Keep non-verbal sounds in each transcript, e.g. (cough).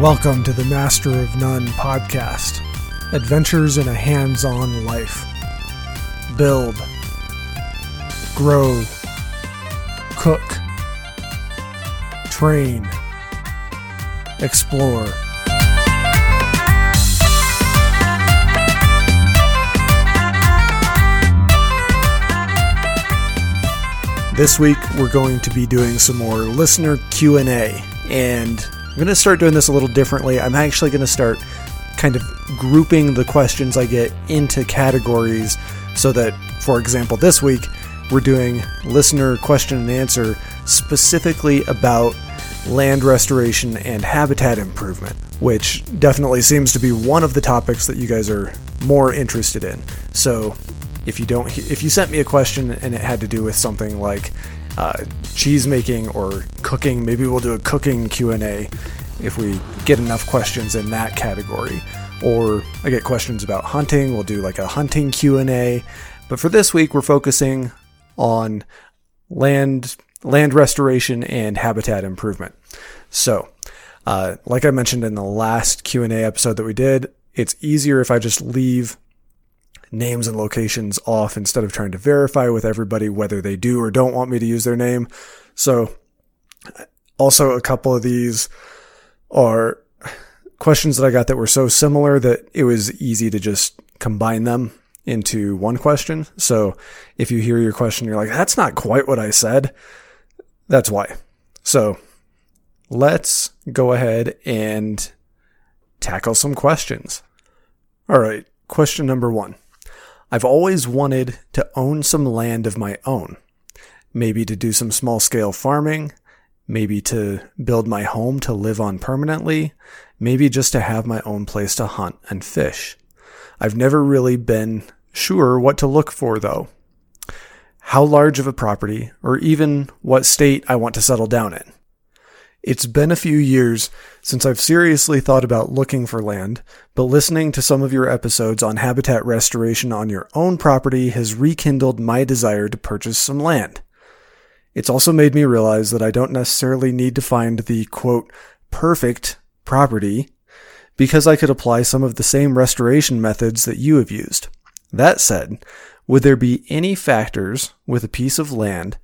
Welcome to the Master of None podcast Adventures in a Hands on Life. Build, grow, cook, train, explore. This week we're going to be doing some more listener Q&A and I'm going to start doing this a little differently. I'm actually going to start kind of grouping the questions I get into categories so that for example this week we're doing listener question and answer specifically about land restoration and habitat improvement, which definitely seems to be one of the topics that you guys are more interested in. So, if you don't if you sent me a question and it had to do with something like uh, cheese making or cooking. Maybe we'll do a cooking q&a if we get enough questions in that category. Or i get questions about hunting. We'll do like a hunting q&a but for this week we're focusing on land land restoration and habitat improvement. So uh, like i mentioned in the last q&a episode that we did it's easier if i just leave names and locations off instead of trying to verify with everybody whether they do or don't want me to use their name. So, also a couple of these are questions that I got that were so similar that it was easy to just combine them into one question. So, if you hear your question, you're like, that's not quite what I said. That's why. So, let's go ahead and tackle some questions. All right. Question number one. I've always wanted to own some land of my own. Maybe to do some small scale farming, maybe to build my home to live on permanently, maybe just to have my own place to hunt and fish. I've never really been sure what to look for though. How large of a property, or even what state I want to settle down in. It's been a few years since I've seriously thought about looking for land, but listening to some of your episodes on habitat restoration on your own property has rekindled my desire to purchase some land. It's also made me realize that I don't necessarily need to find the quote, perfect property because I could apply some of the same restoration methods that you have used. That said, would there be any factors with a piece of land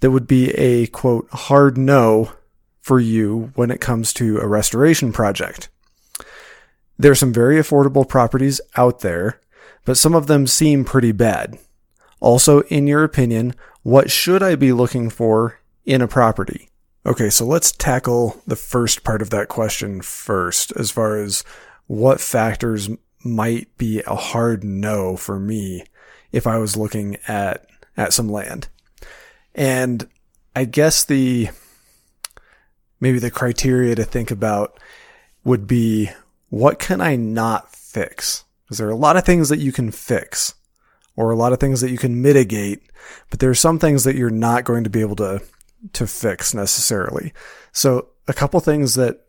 that would be a quote, hard no for you when it comes to a restoration project. There are some very affordable properties out there, but some of them seem pretty bad. Also, in your opinion, what should I be looking for in a property? Okay, so let's tackle the first part of that question first, as far as what factors might be a hard no for me if I was looking at, at some land. And I guess the, maybe the criteria to think about would be what can I not fix? Because there are a lot of things that you can fix or a lot of things that you can mitigate, but there are some things that you're not going to be able to to fix necessarily. So a couple things that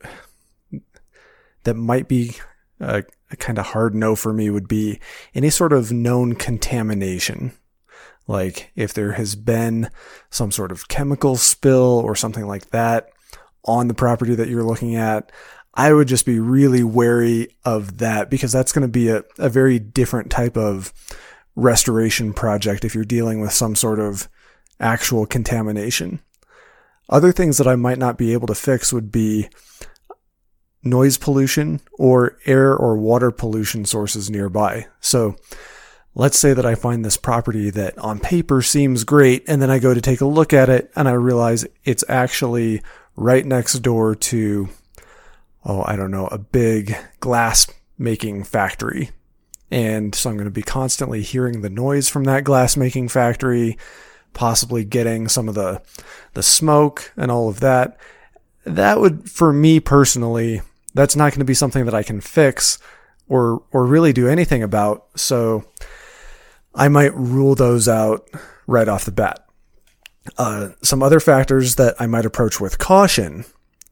that might be a, a kind of hard no for me would be any sort of known contamination. Like if there has been some sort of chemical spill or something like that, on the property that you're looking at, I would just be really wary of that because that's going to be a, a very different type of restoration project if you're dealing with some sort of actual contamination. Other things that I might not be able to fix would be noise pollution or air or water pollution sources nearby. So let's say that I find this property that on paper seems great and then I go to take a look at it and I realize it's actually right next door to, oh, I don't know, a big glass making factory. And so I'm going to be constantly hearing the noise from that glass making factory, possibly getting some of the, the smoke and all of that. That would, for me personally, that's not going to be something that I can fix or, or really do anything about. So I might rule those out right off the bat. Uh, some other factors that I might approach with caution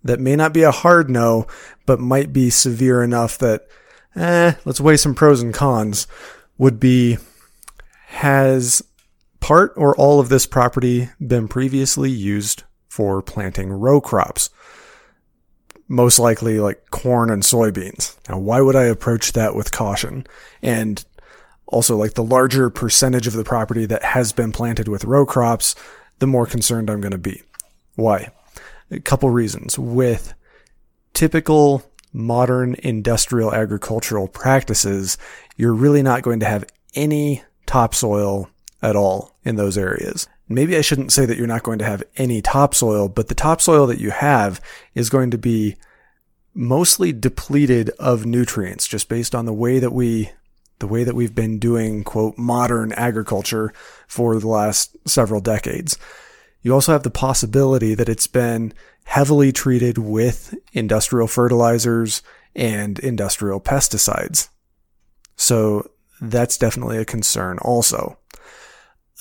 that may not be a hard no, but might be severe enough that, eh, let's weigh some pros and cons would be has part or all of this property been previously used for planting row crops? most likely like corn and soybeans. Now, why would I approach that with caution? And also, like the larger percentage of the property that has been planted with row crops, the more concerned I'm going to be. Why? A couple reasons. With typical modern industrial agricultural practices, you're really not going to have any topsoil at all in those areas. Maybe I shouldn't say that you're not going to have any topsoil, but the topsoil that you have is going to be mostly depleted of nutrients just based on the way that we the way that we've been doing quote modern agriculture for the last several decades. You also have the possibility that it's been heavily treated with industrial fertilizers and industrial pesticides. So that's definitely a concern also.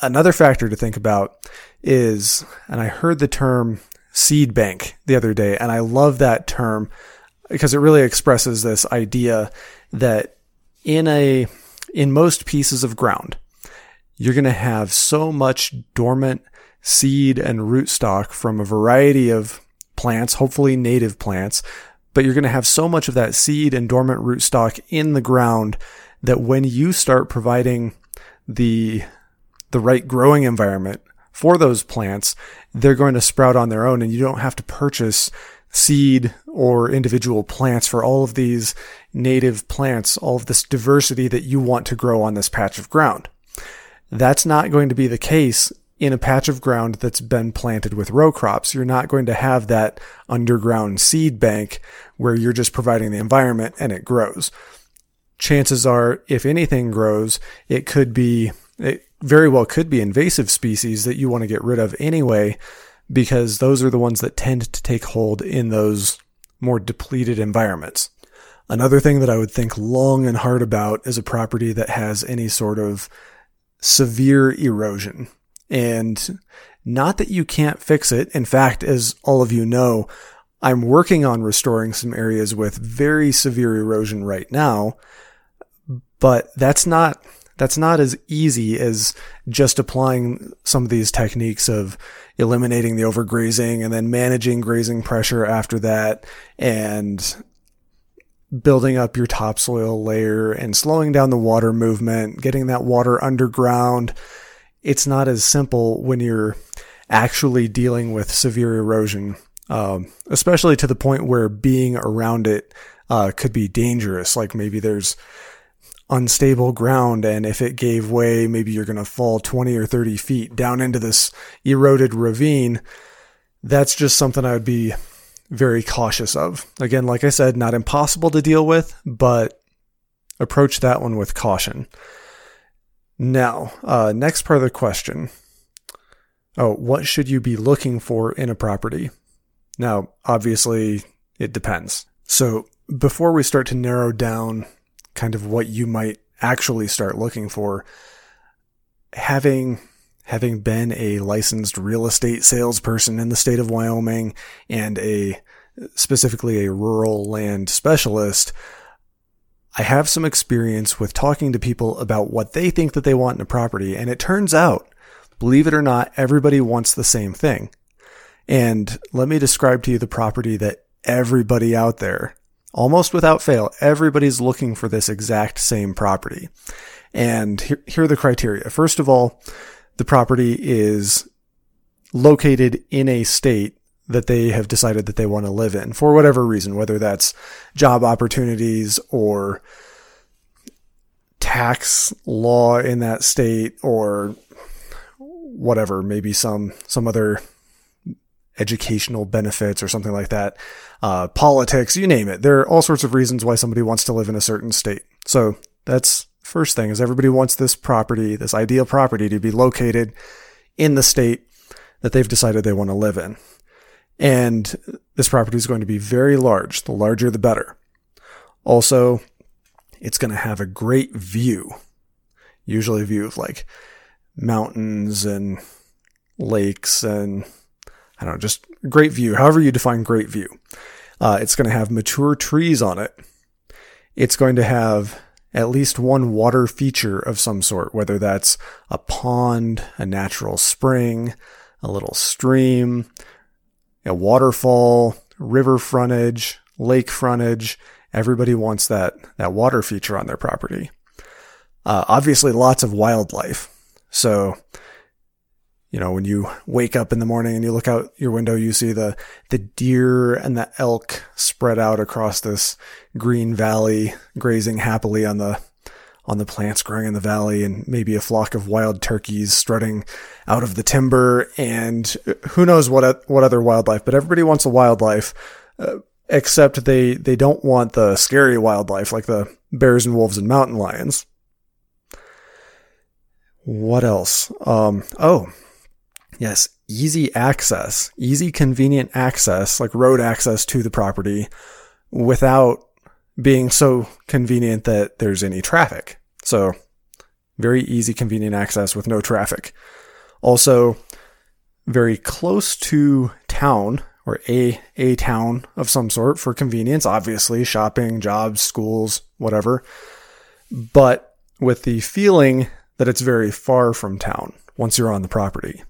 Another factor to think about is, and I heard the term seed bank the other day, and I love that term because it really expresses this idea that in a in most pieces of ground, you're going to have so much dormant seed and rootstock from a variety of plants, hopefully native plants, but you're going to have so much of that seed and dormant rootstock in the ground that when you start providing the the right growing environment for those plants, they're going to sprout on their own and you don't have to purchase seed or individual plants for all of these native plants, all of this diversity that you want to grow on this patch of ground. That's not going to be the case in a patch of ground that's been planted with row crops. You're not going to have that underground seed bank where you're just providing the environment and it grows. Chances are, if anything grows, it could be, it very well could be invasive species that you want to get rid of anyway because those are the ones that tend to take hold in those more depleted environments. Another thing that I would think long and hard about is a property that has any sort of severe erosion. And not that you can't fix it. In fact, as all of you know, I'm working on restoring some areas with very severe erosion right now, but that's not that's not as easy as just applying some of these techniques of eliminating the overgrazing and then managing grazing pressure after that and building up your topsoil layer and slowing down the water movement, getting that water underground. It's not as simple when you're actually dealing with severe erosion, um, especially to the point where being around it uh, could be dangerous. Like maybe there's unstable ground. And if it gave way, maybe you're going to fall 20 or 30 feet down into this eroded ravine. That's just something I would be very cautious of. Again, like I said, not impossible to deal with, but approach that one with caution. Now, uh, next part of the question. Oh, what should you be looking for in a property? Now, obviously, it depends. So, before we start to narrow down kind of what you might actually start looking for. Having having been a licensed real estate salesperson in the state of Wyoming and a specifically a rural land specialist, I have some experience with talking to people about what they think that they want in a property. And it turns out, believe it or not, everybody wants the same thing. And let me describe to you the property that everybody out there almost without fail, everybody's looking for this exact same property. And here, here are the criteria. First of all, the property is located in a state that they have decided that they want to live in for whatever reason, whether that's job opportunities or tax law in that state or whatever, maybe some, some other educational benefits or something like that, uh, politics, you name it. There are all sorts of reasons why somebody wants to live in a certain state. So that's first thing is everybody wants this property, this ideal property to be located in the state that they've decided they want to live in. And this property is going to be very large. The larger, the better. Also, it's going to have a great view, usually a view of like mountains and lakes and I don't know, just great view, however you define great view. Uh, it's going to have mature trees on it. It's going to have at least one water feature of some sort, whether that's a pond, a natural spring, a little stream, a waterfall, river frontage, lake frontage. Everybody wants that, that water feature on their property. Uh, obviously lots of wildlife. So, you know, when you wake up in the morning and you look out your window, you see the, the deer and the elk spread out across this green valley, grazing happily on the, on the plants growing in the valley and maybe a flock of wild turkeys strutting out of the timber and who knows what, what other wildlife, but everybody wants a wildlife, uh, except they, they don't want the scary wildlife like the bears and wolves and mountain lions. What else? Um, oh, yes, easy access, easy, convenient access, like road access to the property without being so convenient that there's any traffic. So very easy, convenient access with no traffic. Also, very close to town or a, a town of some sort for convenience, obviously shopping, jobs, schools, whatever. But with the feeling that it's very far from town once you're on the property.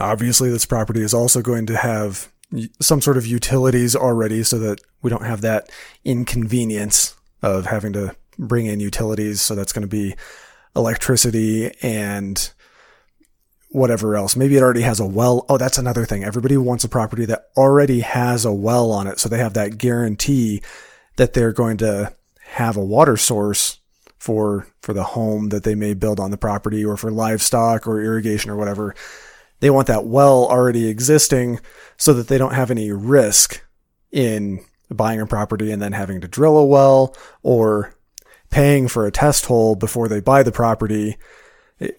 Obviously, this property is also going to have some sort of utilities already so that we don't have that inconvenience of having to bring in utilities. So that's going to be electricity and whatever else. Maybe it already has a well. Oh, that's another thing. Everybody wants a property that already has a well on it. So they have that guarantee that they're going to have a water source for for the home that they may build on the property or for livestock or irrigation or whatever. They want that well already existing so that they don't have any risk in buying a property and then having to drill a well or paying for a test hole before they buy the property.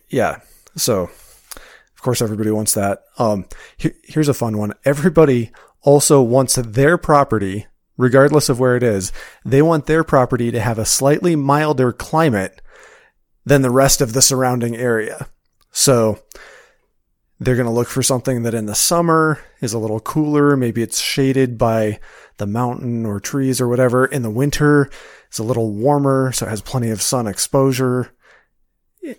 yeah. So of course everybody wants that. Um, here's a fun one. Everybody also wants their property regardless of where it is, they want their property to have a slightly milder climate than the rest of the surrounding area. So they're going to look for something that in the summer is a little cooler. Maybe it's shaded by the mountain or trees or whatever. In the winter, it's a little warmer, so it has plenty of sun exposure.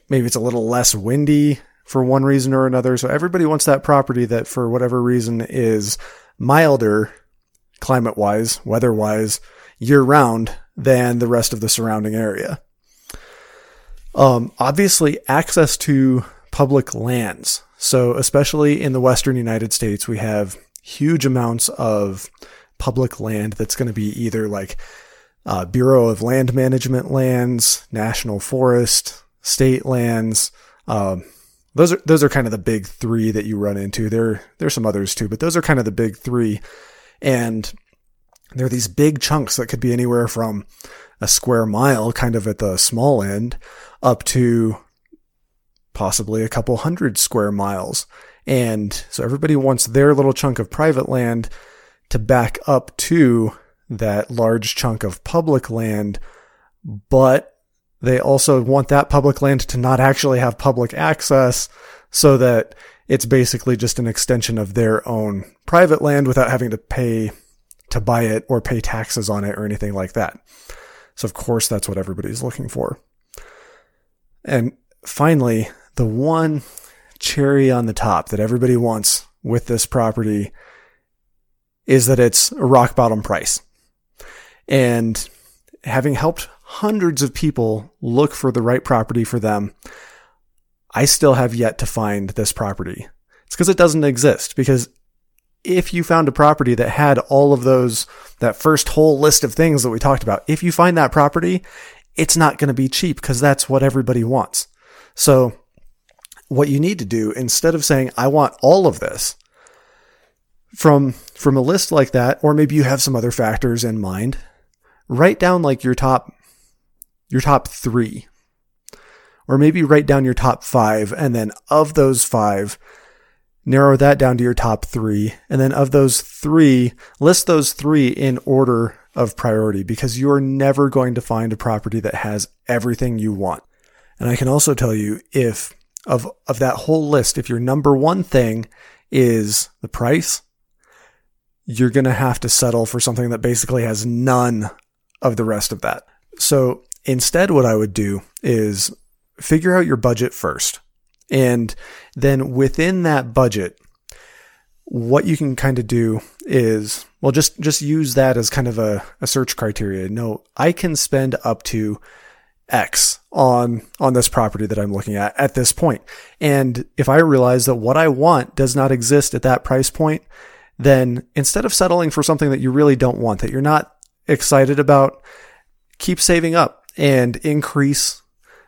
Maybe it's a little less windy for one reason or another. So everybody wants that property that for whatever reason is milder climate wise, weather wise, year round than the rest of the surrounding area. Um, obviously, access to public lands. So, especially in the Western United States, we have huge amounts of public land that's going to be either like uh, Bureau of Land Management lands, national forest, state lands. Um, those are those are kind of the big three that you run into. There there's some others too, but those are kind of the big three. And there are these big chunks that could be anywhere from a square mile, kind of at the small end, up to possibly a couple hundred square miles. And so everybody wants their little chunk of private land to back up to that large chunk of public land, but they also want that public land to not actually have public access so that it's basically just an extension of their own private land without having to pay to buy it or pay taxes on it or anything like that. So of course that's what everybody's looking for. And finally, the one cherry on the top that everybody wants with this property is that it's a rock bottom price. And having helped hundreds of people look for the right property for them, I still have yet to find this property. It's because it doesn't exist because if you found a property that had all of those, that first whole list of things that we talked about, if you find that property, it's not going to be cheap because that's what everybody wants. So what you need to do instead of saying, I want all of this from, from a list like that, or maybe you have some other factors in mind, write down like your top, your top three, or maybe write down your top five. And then of those five, narrow that down to your top three. And then of those three, list those three in order of priority because you are never going to find a property that has everything you want. And I can also tell you if of, of that whole list, if your number one thing is the price, you're going to have to settle for something that basically has none of the rest of that. So instead, what I would do is figure out your budget first. And then within that budget, what you can kind of do is, well, just, just use that as kind of a, a search criteria. No, I can spend up to X on, on this property that I'm looking at at this point. And if I realize that what I want does not exist at that price point, then instead of settling for something that you really don't want, that you're not excited about, keep saving up and increase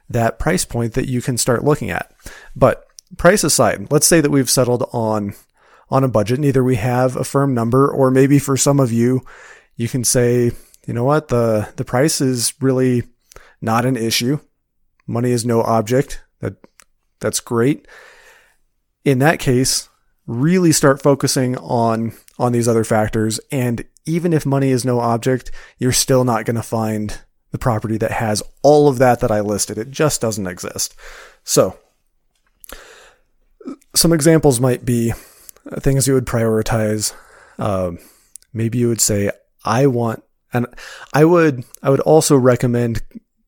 that price point that you can start looking at. But price aside, let's say that we've settled on on a budget and either we have a firm number or maybe for some of you you can say, you know what, the the price is really not an issue. Money is no object. That that's great. In that case, really start focusing on on these other factors and even if money is no object, you're still not going to find the property that has all of that that I listed. It just doesn't exist. So, some examples might be things you would prioritize. Uh, maybe you would say, I want, and I would, I would also recommend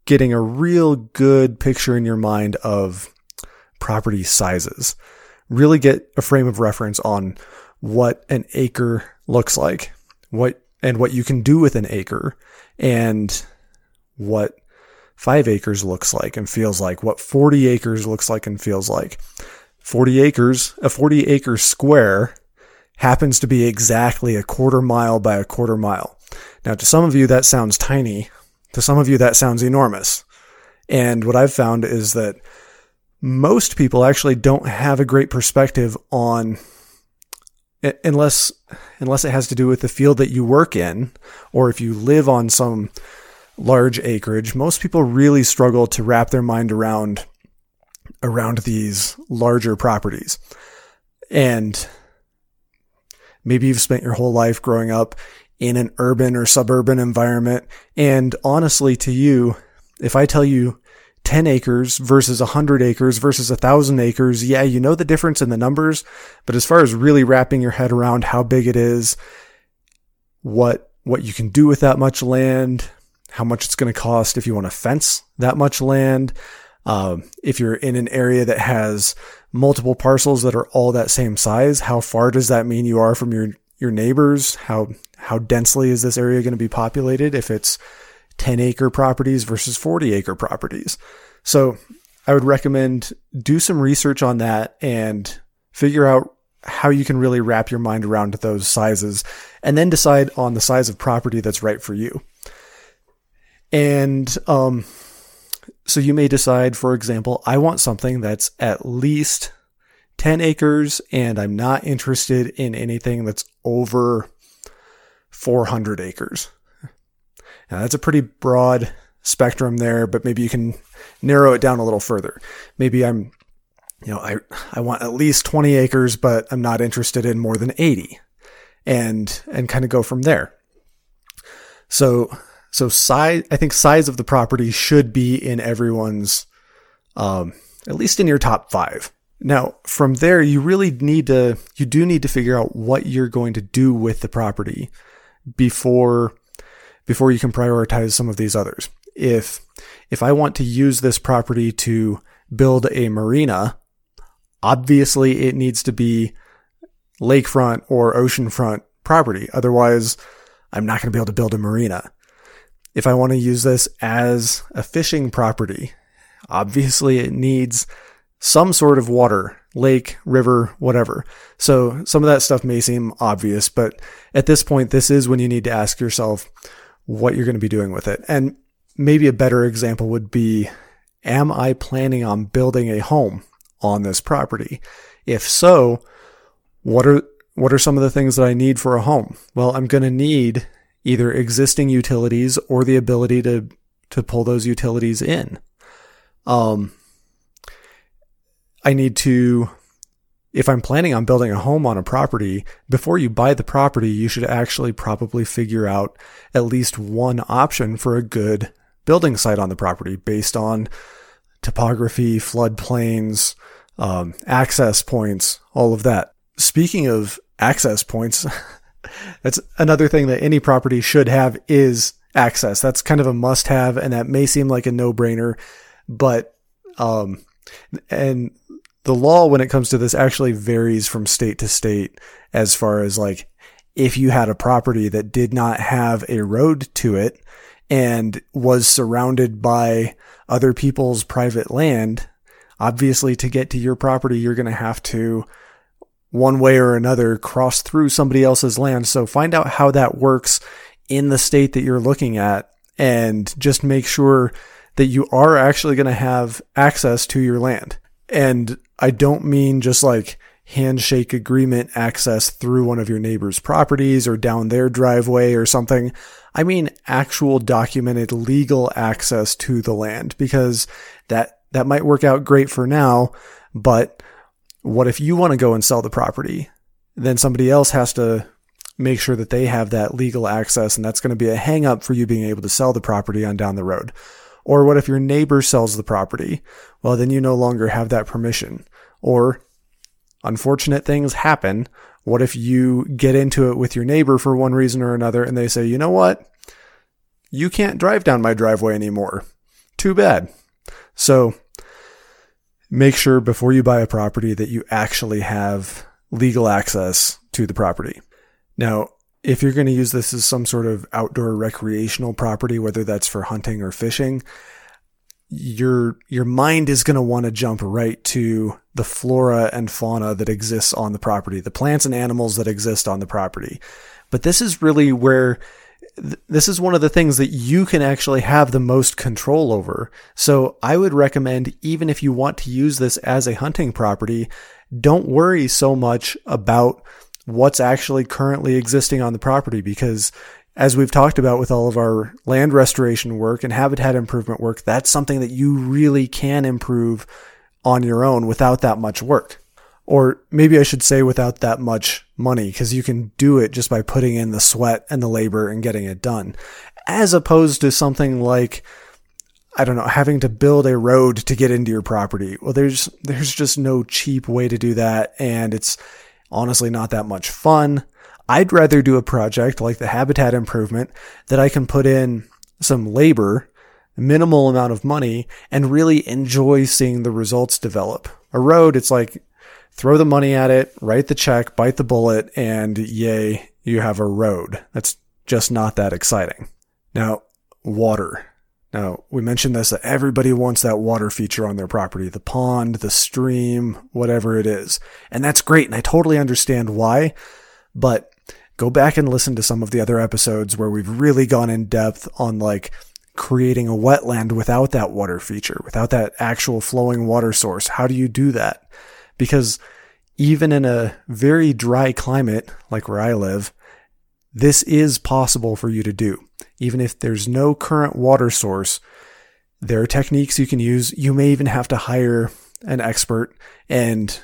getting a real good picture in your mind of property sizes. Really get a frame of reference on what an acre looks like, what, and what you can do with an acre and what five acres looks like and feels like, what 40 acres looks like and feels like. 40 acres, a 40 acre square happens to be exactly a quarter mile by a quarter mile. Now, to some of you, that sounds tiny. To some of you, that sounds enormous. And what I've found is that most people actually don't have a great perspective on unless unless it has to do with the field that you work in or if you live on some large acreage most people really struggle to wrap their mind around around these larger properties. And maybe you've spent your whole life growing up in an urban or suburban environment. And honestly, to you, if I tell you 10 acres versus 100 acres versus 1,000 acres, yeah, you know the difference in the numbers. But as far as really wrapping your head around how big it is, what, what you can do with that much land, how much it's going to cost if you want to fence that much land, um, if you're in an area that has multiple parcels that are all that same size, how far does that mean you are from your your neighbors? How how densely is this area going to be populated? If it's 10 acre properties versus 40 acre properties. So I would recommend do some research on that and figure out how you can really wrap your mind around those sizes and then decide on the size of property that's right for you. And, um, so you may decide, for example, I want something that's at least 10 acres and I'm not interested in anything that's over 400 acres. Now that's a pretty broad spectrum there, but maybe you can narrow it down a little further. Maybe I'm, you know, I, I want at least 20 acres, but I'm not interested in more than 80 and, and kind of go from there. So so size, I think size of the property should be in everyone's, um, at least in your top five. Now, from there, you really need to, you do need to figure out what you're going to do with the property before, before you can prioritize some of these others. If, if I want to use this property to build a marina, obviously it needs to be lakefront or oceanfront property. Otherwise, I'm not going to be able to build a marina if I want to use this as a fishing property, obviously it needs some sort of water, lake, river, whatever. So some of that stuff may seem obvious, but at this point, this is when you need to ask yourself what you're going to be doing with it. And maybe a better example would be, am I planning on building a home on this property? If so, what are, what are some of the things that I need for a home? Well, I'm going to need either existing utilities or the ability to to pull those utilities in. Um, I need to, if I'm planning on building a home on a property, before you buy the property, you should actually probably figure out at least one option for a good building site on the property based on topography, floodplains, um, access points, all of that. Speaking of access points, (laughs) That's another thing that any property should have is access. That's kind of a must have and that may seem like a no brainer, but, um, and the law when it comes to this actually varies from state to state as far as like if you had a property that did not have a road to it and was surrounded by other people's private land, obviously to get to your property, you're going to have to one way or another cross through somebody else's land. So find out how that works in the state that you're looking at and just make sure that you are actually going to have access to your land. And I don't mean just like handshake agreement access through one of your neighbor's properties or down their driveway or something. I mean actual documented legal access to the land because that, that might work out great for now, but what if you want to go and sell the property? Then somebody else has to make sure that they have that legal access and that's going to be a hang up for you being able to sell the property on down the road. Or what if your neighbor sells the property? Well, then you no longer have that permission. Or unfortunate things happen. What if you get into it with your neighbor for one reason or another and they say, you know what? You can't drive down my driveway anymore. Too bad. So make sure before you buy a property that you actually have legal access to the property. Now, if you're going to use this as some sort of outdoor recreational property, whether that's for hunting or fishing, your your mind is going to want to jump right to the flora and fauna that exists on the property, the plants and animals that exist on the property. But this is really where this is one of the things that you can actually have the most control over. So I would recommend, even if you want to use this as a hunting property, don't worry so much about what's actually currently existing on the property because as we've talked about with all of our land restoration work and habitat improvement work, that's something that you really can improve on your own without that much work. Or maybe I should say without that much money, because you can do it just by putting in the sweat and the labor and getting it done. As opposed to something like, I don't know, having to build a road to get into your property. Well, there's, there's just no cheap way to do that. And it's honestly not that much fun. I'd rather do a project like the habitat improvement that I can put in some labor, minimal amount of money, and really enjoy seeing the results develop. A road, it's like throw the money at it, write the check, bite the bullet, and yay, you have a road. That's just not that exciting. Now, water. Now, we mentioned this that everybody wants that water feature on their property, the pond, the stream, whatever it is. And that's great. And I totally understand why. But go back and listen to some of the other episodes where we've really gone in depth on like creating a wetland without that water feature, without that actual flowing water source. How do you do that? because even in a very dry climate like where I live, this is possible for you to do. Even if there's no current water source, there are techniques you can use. You may even have to hire an expert and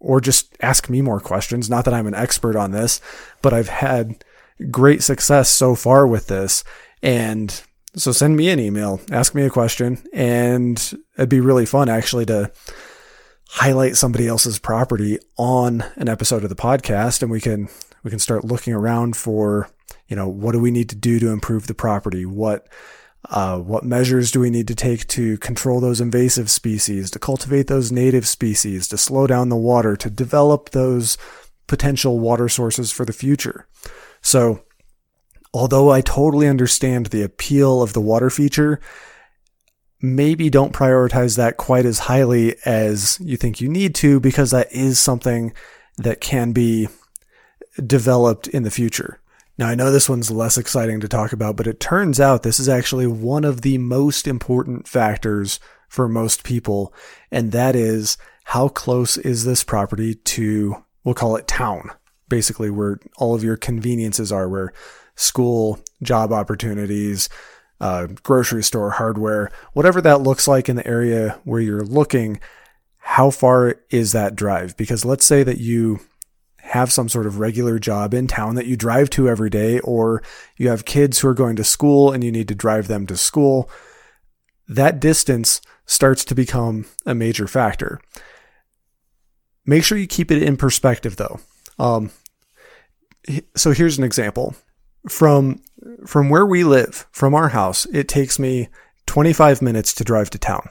or just ask me more questions. Not that I'm an expert on this, but I've had great success so far with this. And so send me an email, ask me a question, and it'd be really fun actually to highlight somebody else's property on an episode of the podcast and we can we can start looking around for you know what do we need to do to improve the property? What uh, what measures do we need to take to control those invasive species to cultivate those native species to slow down the water to develop those potential water sources for the future? So although i totally understand the appeal of the water feature maybe don't prioritize that quite as highly as you think you need to because that is something that can be developed in the future. Now, I know this one's less exciting to talk about, but it turns out this is actually one of the most important factors for most people, and that is how close is this property to, we'll call it town, basically where all of your conveniences are, where school, job opportunities, uh, grocery store, hardware, whatever that looks like in the area where you're looking, how far is that drive? Because let's say that you have some sort of regular job in town that you drive to every day, or you have kids who are going to school and you need to drive them to school. That distance starts to become a major factor. Make sure you keep it in perspective though. Um, so here's an example from from where we live, from our house, it takes me 25 minutes to drive to town.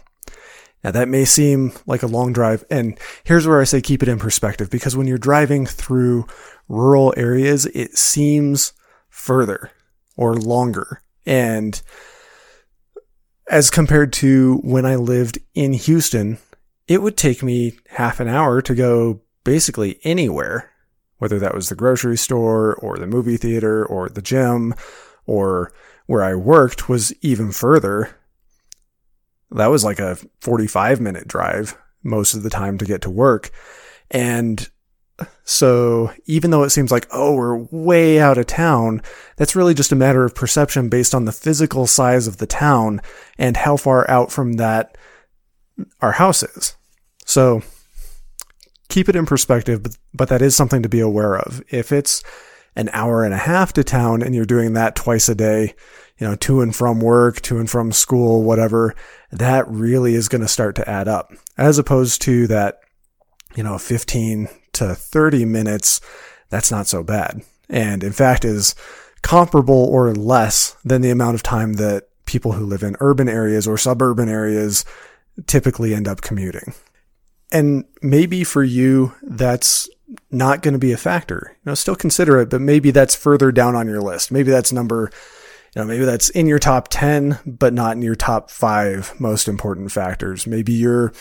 Now that may seem like a long drive. And here's where I say keep it in perspective because when you're driving through rural areas, it seems further or longer. And as compared to when I lived in Houston, it would take me half an hour to go basically anywhere, whether that was the grocery store or the movie theater or the gym or where I worked was even further that was like a 45 minute drive most of the time to get to work. And so even though it seems like, oh, we're way out of town, that's really just a matter of perception based on the physical size of the town and how far out from that our house is. So keep it in perspective, but, but that is something to be aware of. If it's an hour and a half to town and you're doing that twice a day, you know, to and from work, to and from school, whatever, that really is going to start to add up as opposed to that, you know, 15 to 30 minutes. That's not so bad. And in fact is comparable or less than the amount of time that people who live in urban areas or suburban areas typically end up commuting. And maybe for you, that's not going to be a factor. You know, still consider it, but maybe that's further down on your list. Maybe that's number you know, maybe that's in your top 10, but not in your top five most important factors. Maybe you're,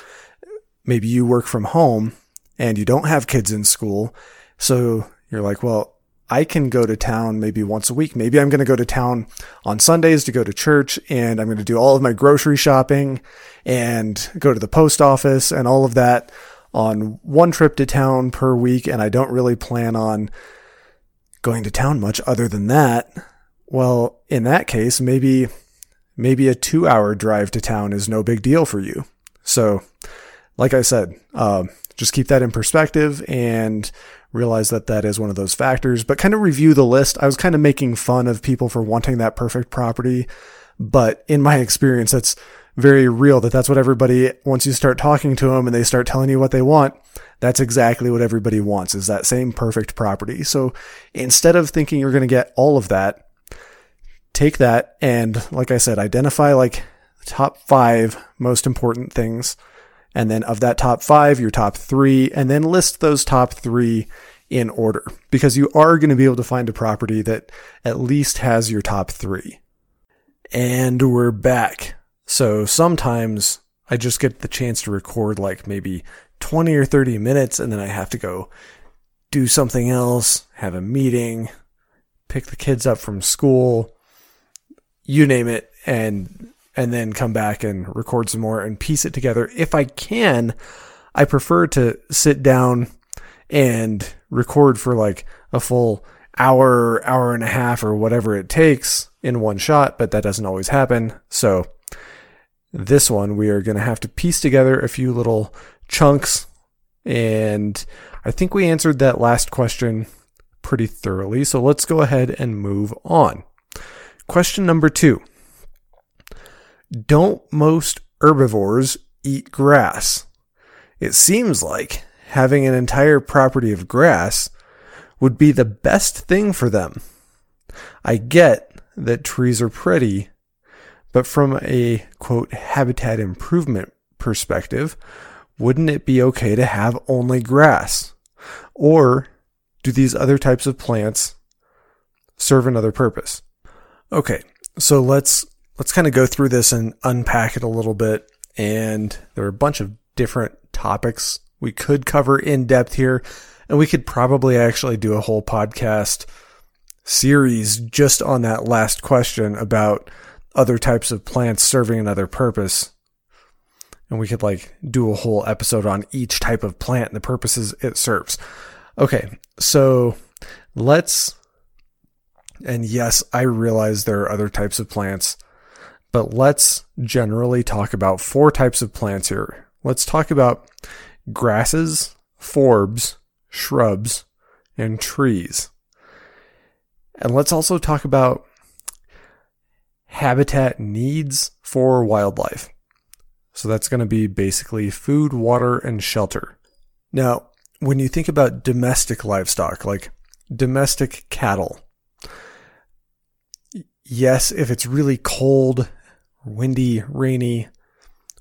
maybe you work from home and you don't have kids in school. So you're like, well, I can go to town maybe once a week. Maybe I'm going to go to town on Sundays to go to church and I'm going to do all of my grocery shopping and go to the post office and all of that on one trip to town per week. And I don't really plan on going to town much other than that. Well, in that case, maybe maybe a two hour drive to town is no big deal for you. So, like I said, uh, just keep that in perspective and realize that that is one of those factors. But kind of review the list. I was kind of making fun of people for wanting that perfect property, but in my experience, that's very real. That that's what everybody once you start talking to them and they start telling you what they want. That's exactly what everybody wants is that same perfect property. So instead of thinking you're going to get all of that, take that and, like I said, identify like top five most important things. And then of that top five, your top three, and then list those top three in order because you are going to be able to find a property that at least has your top three. And we're back. So sometimes I just get the chance to record like maybe 20 or 30 minutes and then I have to go do something else, have a meeting, pick the kids up from school, you name it, and and then come back and record some more and piece it together. If I can, I prefer to sit down and record for like a full hour, hour and a half, or whatever it takes in one shot, but that doesn't always happen. So this one, we are going to have to piece together a few little chunks. And I think we answered that last question pretty thoroughly. So let's go ahead and move on. Question number two Don't most herbivores eat grass? It seems like having an entire property of grass would be the best thing for them. I get that trees are pretty, but from a quote habitat improvement perspective, wouldn't it be okay to have only grass? Or do these other types of plants serve another purpose? Okay, so let's let's kind of go through this and unpack it a little bit. And there are a bunch of different topics we could cover in depth here, and we could probably actually do a whole podcast series just on that last question about other types of plants serving another purpose. And we could like do a whole episode on each type of plant and the purposes it serves. Okay, so let's and yes, I realize there are other types of plants, but let's generally talk about four types of plants here. Let's talk about grasses, forbs, shrubs, and trees. And let's also talk about habitat needs for wildlife. So that's going to be basically food, water, and shelter. Now, when you think about domestic livestock, like domestic cattle, yes, if it's really cold, windy, rainy,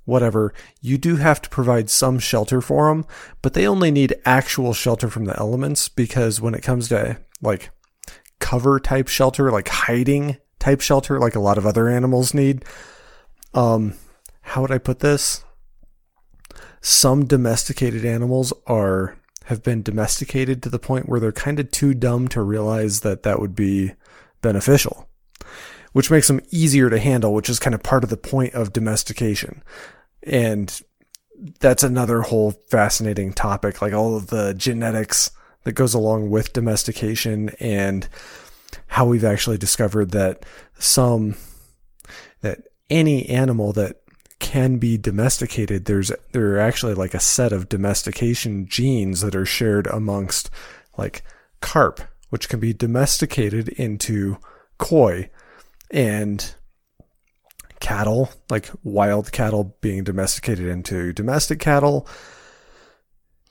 whatever, you do have to provide some shelter for them, but they only need actual shelter from the elements because when it comes to like cover type shelter, like hiding type shelter, like a lot of other animals need, um, how would I put this? Some domesticated animals are have been domesticated to the point where they're kind of too dumb to realize that that would be beneficial which makes them easier to handle, which is kind of part of the point of domestication. And that's another whole fascinating topic, like all of the genetics that goes along with domestication and how we've actually discovered that some that any animal that can be domesticated there's there are actually like a set of domestication genes that are shared amongst like carp which can be domesticated into koi and cattle, like wild cattle being domesticated into domestic cattle,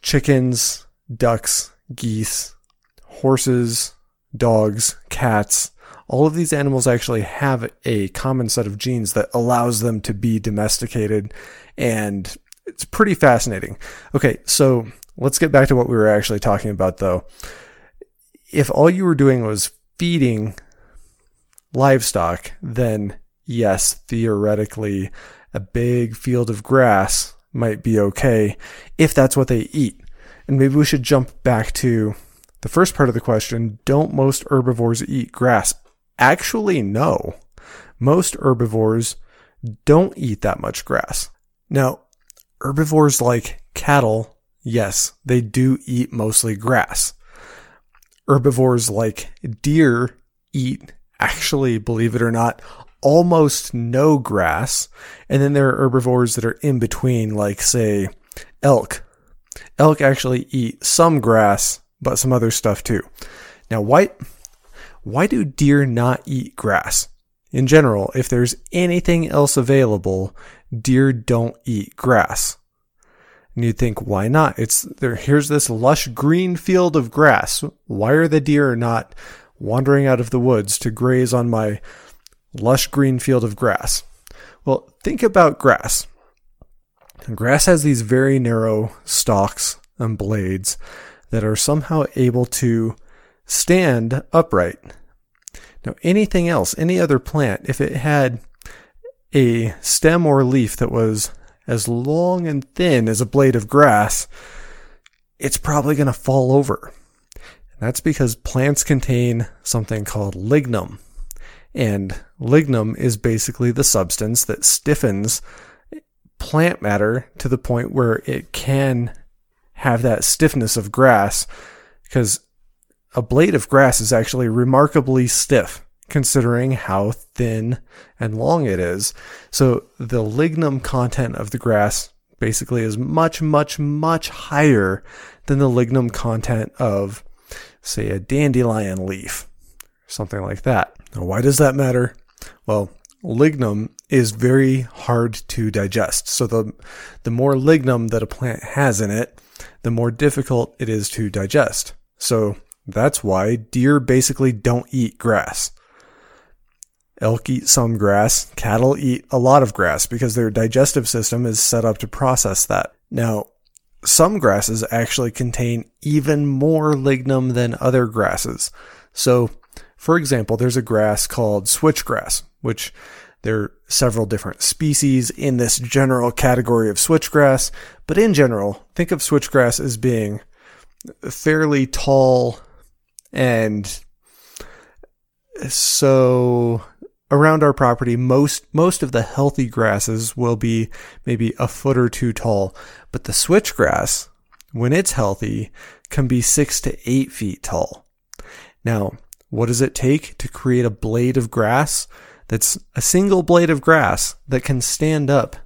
chickens, ducks, geese, horses, dogs, cats. All of these animals actually have a common set of genes that allows them to be domesticated, and it's pretty fascinating. Okay, so let's get back to what we were actually talking about though. If all you were doing was feeding livestock, then yes, theoretically, a big field of grass might be okay if that's what they eat. And maybe we should jump back to the first part of the question Don't most herbivores eat grass? Actually, no. Most herbivores don't eat that much grass. Now, herbivores like cattle, yes, they do eat mostly grass. Herbivores like deer eat actually, believe it or not, almost no grass. And then there are herbivores that are in between, like, say, elk. Elk actually eat some grass, but some other stuff too. Now, why, why do deer not eat grass? In general, if there's anything else available, deer don't eat grass. And you'd think, why not? It's there. Here's this lush green field of grass. Why are the deer not wandering out of the woods to graze on my lush green field of grass. Well, think about grass. Grass has these very narrow stalks and blades that are somehow able to stand upright. Now, anything else, any other plant, if it had a stem or leaf that was as long and thin as a blade of grass, it's probably going to fall over. That's because plants contain something called lignum. And lignum is basically the substance that stiffens plant matter to the point where it can have that stiffness of grass because a blade of grass is actually remarkably stiff considering how thin and long it is. So the lignum content of the grass basically is much, much, much higher than the lignum content of say a dandelion leaf, something like that. Now, why does that matter? Well, lignum is very hard to digest. So the the more lignum that a plant has in it, the more difficult it is to digest. So that's why deer basically don't eat grass. Elk eat some grass, cattle eat a lot of grass because their digestive system is set up to process that. Now, some grasses actually contain even more lignum than other grasses. So, for example, there's a grass called switchgrass, which there are several different species in this general category of switchgrass, but in general, think of switchgrass as being fairly tall and so around our property, most most of the healthy grasses will be maybe a foot or two tall, but the switchgrass, when it's healthy, can be six to eight feet tall. Now, what does it take to create a blade of grass that's a single blade of grass that can stand up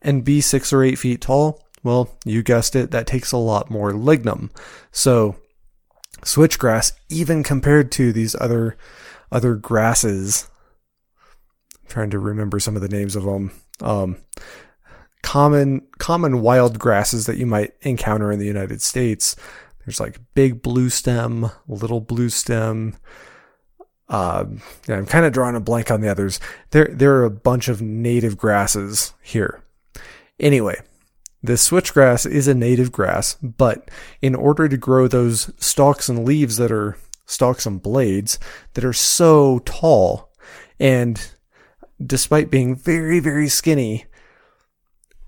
and be six or eight feet tall? Well, you guessed it, that takes a lot more lignum. So, switchgrass, even compared to these other other grasses trying to remember some of the names of them. Um, common common wild grasses that you might encounter in the United States. There's like big blue stem, little blue stem. Uh, yeah, I'm kind of drawing a blank on the others. There there are a bunch of native grasses here. Anyway, this switchgrass is a native grass, but in order to grow those stalks and leaves that are stalks and blades that are so tall, and despite being very, very skinny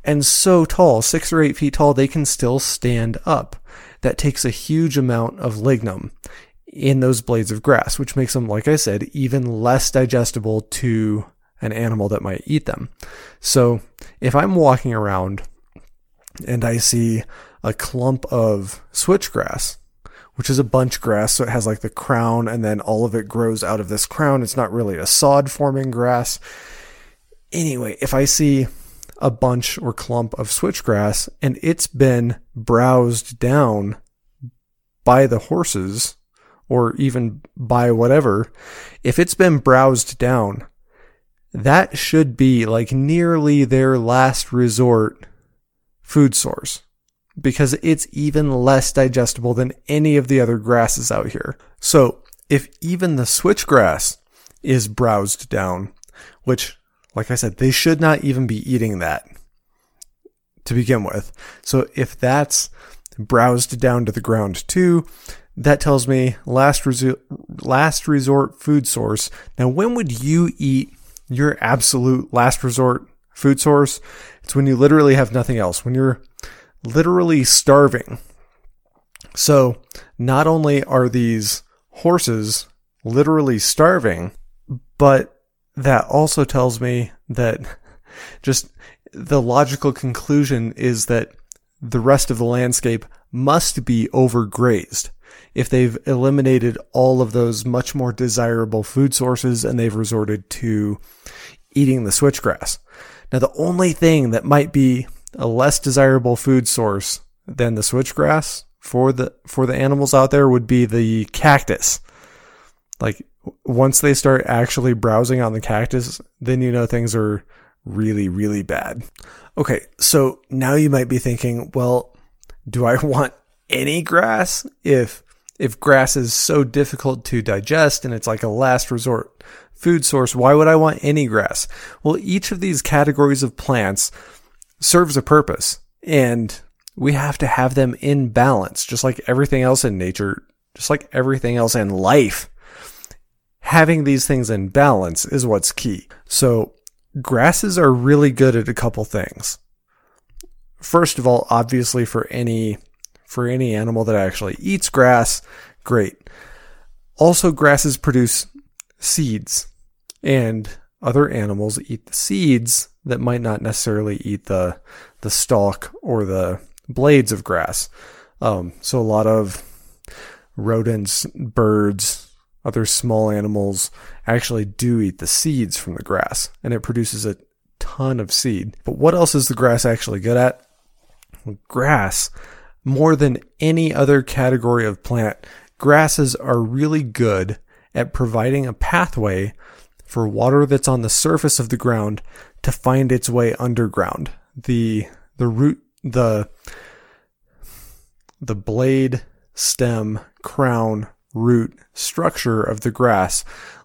and so tall, six or eight feet tall, they can still stand up. That takes a huge amount of lignum in those blades of grass, which makes them, like I said, even less digestible to an animal that might eat them. So if I'm walking around and I see a clump of switchgrass, which is a bunch grass, so it has like the crown and then all of it grows out of this crown. It's not really a sod forming grass. Anyway, if I see a bunch or clump of switchgrass and it's been browsed down by the horses or even by whatever, if it's been browsed down, that should be like nearly their last resort food source because it's even less digestible than any of the other grasses out here. So if even the switchgrass is browsed down, which, like I said, they should not even be eating that to begin with. So if that's browsed down to the ground too, that tells me last resu- last resort food source. Now, when would you eat your absolute last resort food source? It's when you literally have nothing else. When you're literally starving. So, not only are these horses literally starving, but that also tells me that (laughs) just the logical conclusion is that the rest of the landscape must be overgrazed if they've eliminated all of those much more desirable food sources and they've resorted to eating the switchgrass. Now, the only thing that might be a less desirable food source than the switchgrass for the for the animals out there would be the cactus. Like once they start actually browsing on the cactus, then you know things are really really bad. Okay, so now you might be thinking, well, do I (laughs) want any grass if if grass is so difficult to digest and it's like a last resort food source, why would I want any grass? Well, each of these categories of plants serves a purpose and we have to have them in balance, just like everything else in nature, just like everything else in life. Having these things in balance is what's key. So grasses are really good at a couple things. First of all, obviously for any for any animal that actually eats grass, great. Also grasses produce seeds and other animals eat the seeds that might not necessarily eat the the stalk or the blades of grass. Um, so a lot of rodents, birds, other small animals actually do eat the seeds from the grass, and it produces a ton of seed. But what else is the grass actually good at? grass, more than any other category of plant, grasses are really good at providing a pathway for water that's on the surface of the ground to find its way underground. The the root the the blade, stem, crown, root structure of the grass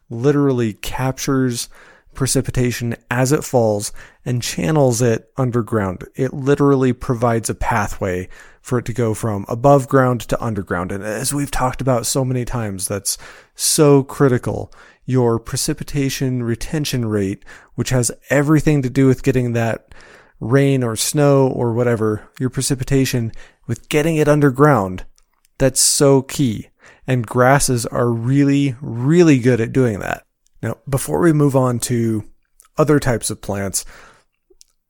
literally captures precipitation as it falls and channels it underground. It literally provides a pathway for it to go from above ground to underground. And as we've talked about so many times, that's so critical your precipitation retention rate, which has everything to do with getting that rain or snow or whatever, your precipitation with getting it underground. That's so key. And grasses are really, really good at doing that. Now, before we move on to other types of plants,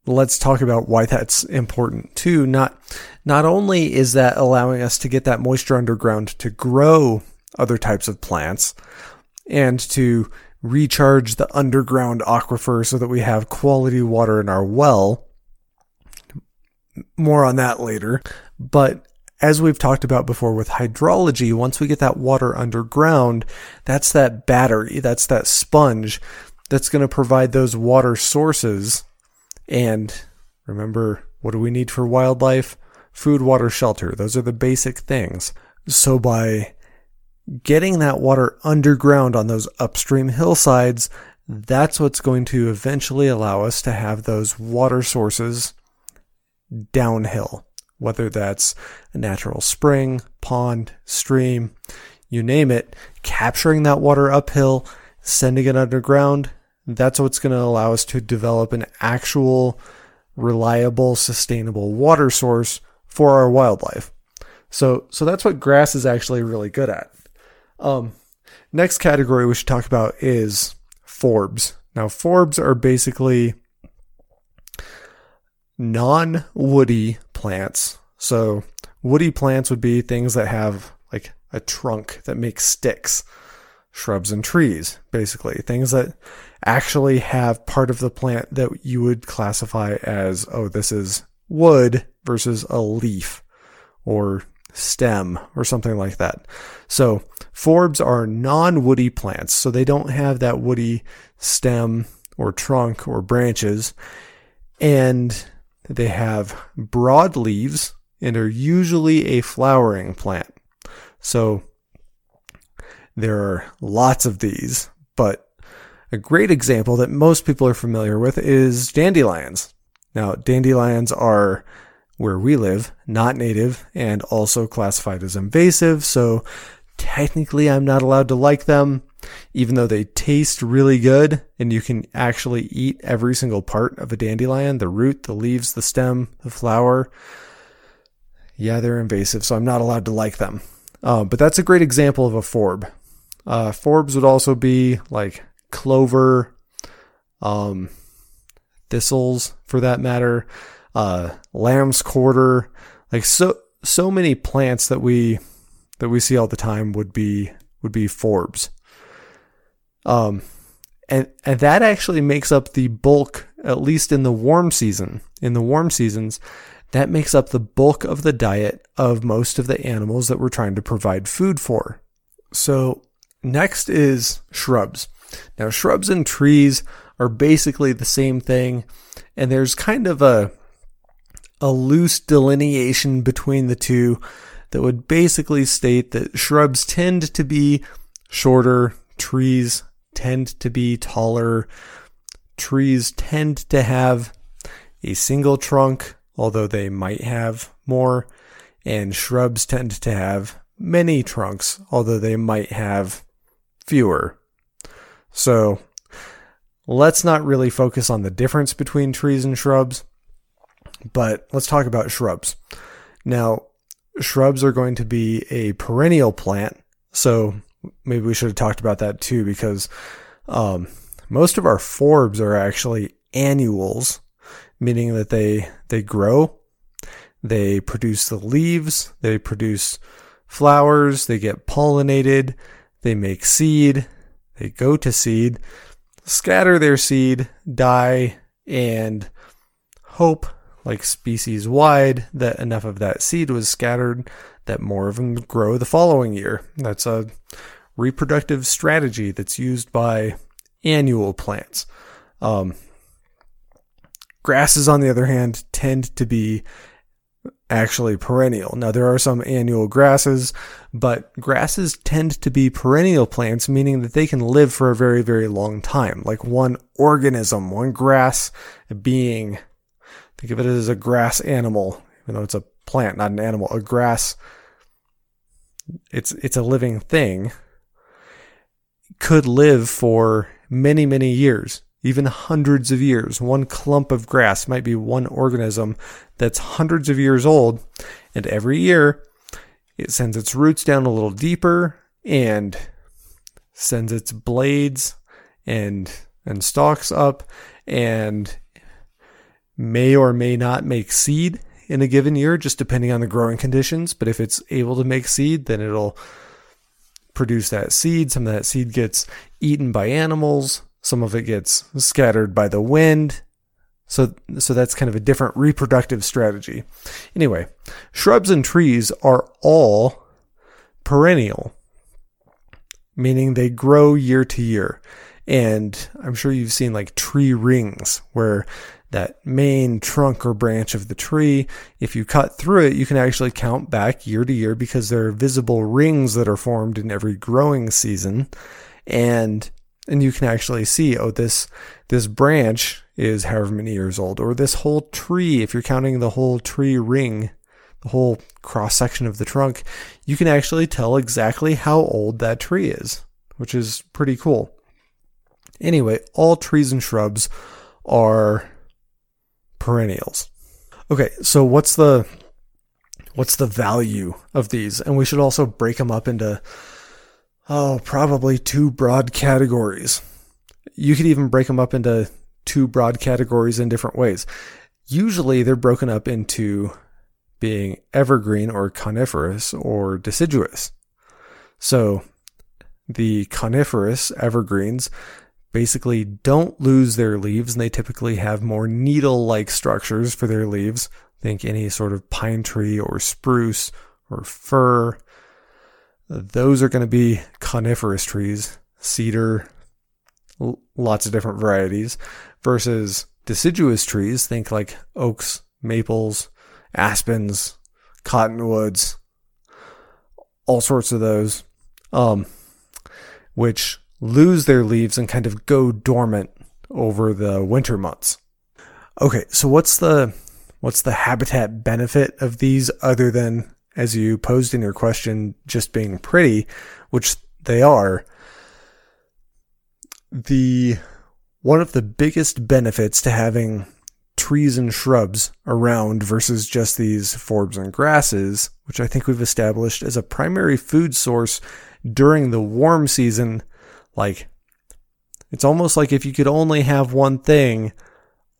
let's talk about why that's important too. Not, not only is that allowing us to get that moisture underground to grow other types of plants, and to recharge the underground aquifer so that we have quality water in our well. More on that later. But as we've talked about before with hydrology, once we get that water underground, that's that battery, that's that sponge that's going to provide those water sources. And remember, what do we need for wildlife? Food, water, shelter. Those are the basic things. So by getting that water underground on those upstream hillsides, that's what's going to eventually allow us to have those water sources downhill, whether that's a natural spring, pond, stream, you name it, capturing that water uphill, sending it underground, that's what's going to allow us to develop an actual, reliable, sustainable water source for our wildlife. So, so that's what grass is actually really good at. Um, next category we should talk about is forbs. Now, forbs are basically non woody plants. So, woody plants would be things that have like a trunk that makes sticks, shrubs and trees, basically. Things that actually have part of the plant that you would classify as, oh, this is wood versus a leaf or stem or something like that. So forbs are non-woody plants, so they don't have that woody stem or trunk or branches, and they have broad leaves and are usually a flowering plant. So there are lots of these, but a great example that most people are familiar with is dandelions. Now, dandelions are where we live, not native, and also classified as invasive, so technically I'm not allowed to like them, even though they taste really good and you can actually eat every single part of a dandelion the root, the leaves, the stem, the flower. Yeah, they're invasive, so I'm not allowed to like them. Uh, but that's a great example of a forb. Uh, forbs would also be like clover, um, thistles for that matter uh, lamb's quarter, like so so many plants that we that we see all the time would be would be forbs. Um, and and that actually makes up the bulk, at least in the warm season. In the warm seasons, that makes up the bulk of the diet of most of the animals that we're trying to provide food for. So next is shrubs. Now shrubs and trees are basically the same thing, and there's kind of a a loose delineation between the two that would basically state that shrubs tend to be shorter, trees tend to be taller, trees tend to have a single trunk, although they might have more, and shrubs tend to have many trunks, although they might have fewer. So let's not really focus on the difference between trees and shrubs. But let's talk about shrubs. Now, shrubs are going to be a perennial plant. So maybe we should have talked about that too, because um, most of our forbs are actually annuals, meaning that they they grow, they produce the leaves, they produce flowers, they get pollinated, they make seed, they go to seed, scatter their seed, die, and hope like species wide that enough of that seed was scattered that more of them grow the following year. That's a reproductive strategy that's used by annual plants. Um, grasses, on the other hand, tend to be actually perennial. Now, there are some annual grasses, but grasses tend to be perennial plants, meaning that they can live for a very, very long time. Like one organism, one grass being Think of it as a grass animal, even though it's a plant, not an animal. A grass, it's it's a living thing. Could live for many many years, even hundreds of years. One clump of grass might be one organism that's hundreds of years old, and every year it sends its roots down a little deeper and sends its blades and and stalks up and may or may not make seed in a given year, just depending on the growing conditions. But if it's able to make seed, then it'll produce that seed. Some of that seed gets eaten by animals. Some of it gets scattered by the wind. So, so that's kind of a different reproductive strategy. Anyway, shrubs and trees are all perennial, meaning they grow year to year. And I'm sure you've seen like tree rings where that main trunk or branch of the tree, if you cut through it, you can actually count back year to year because there are visible rings that are formed in every growing season. And and you can actually see, oh, this this branch is however many years old, or this whole tree, if you're counting the whole tree ring, the whole cross section of the trunk, you can actually tell exactly how old that tree is, which is pretty cool. Anyway, all trees and shrubs are perennials. Okay, so what's the what's the value of these? And we should also break them up into oh, probably two broad categories. You could even break them up into two broad categories in different ways. Usually they're broken up into being evergreen or coniferous or deciduous. So the coniferous evergreens basically don't lose their leaves and they typically have more needle like structures for their leaves. Think any sort of pine tree or spruce or fir. Those are going to be coniferous trees, cedar, lots of different varieties, versus deciduous trees. Think like oaks, maples, aspens, cottonwoods, all sorts of those, um, which lose their leaves and kind of go dormant over the winter months. Okay, so what's the what's the habitat benefit of these other than as you posed in your question just being pretty, which they are? The one of the biggest benefits to having trees and shrubs around versus just these forbs and grasses, which I think we've established as a primary food source during the warm season like, it's almost like if you could only have one thing,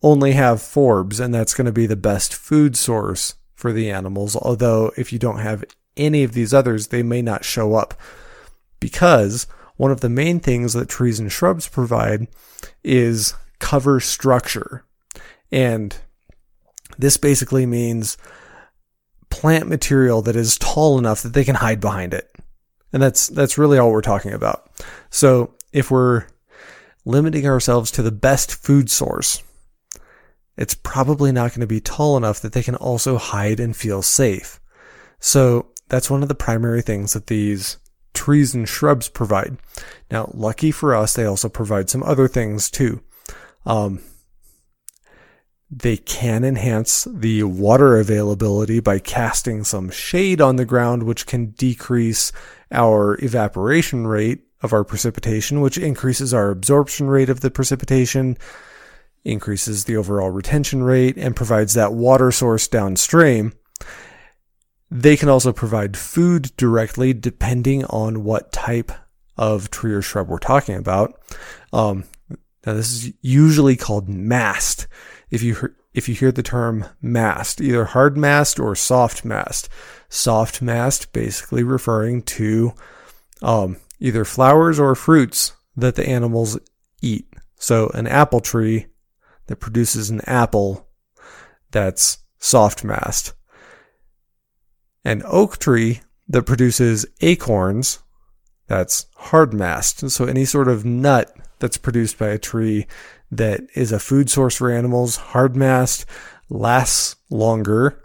only have forbs, and that's going to be the best food source for the animals. Although, if you don't have any of these others, they may not show up. Because one of the main things that trees and shrubs provide is cover structure. And this basically means plant material that is tall enough that they can hide behind it. And that's that's really all we're talking about. So if we're limiting ourselves to the best food source, it's probably not going to be tall enough that they can also hide and feel safe. So that's one of the primary things that these trees and shrubs provide. Now, lucky for us, they also provide some other things too. Um, they can enhance the water availability by casting some shade on the ground, which can decrease our evaporation rate of our precipitation, which increases our absorption rate of the precipitation, increases the overall retention rate, and provides that water source downstream. They can also provide food directly depending on what type of tree or shrub we're talking about. Um, now this is usually called mast. If you if you hear the term mast, either hard mast or soft mast, soft mast basically referring to um, either flowers or fruits that the animals eat. So an apple tree that produces an apple that's soft mast. An oak tree that produces acorns that's hard mast. So any sort of nut that's produced by a tree that is a food source for animals, hard mast lasts longer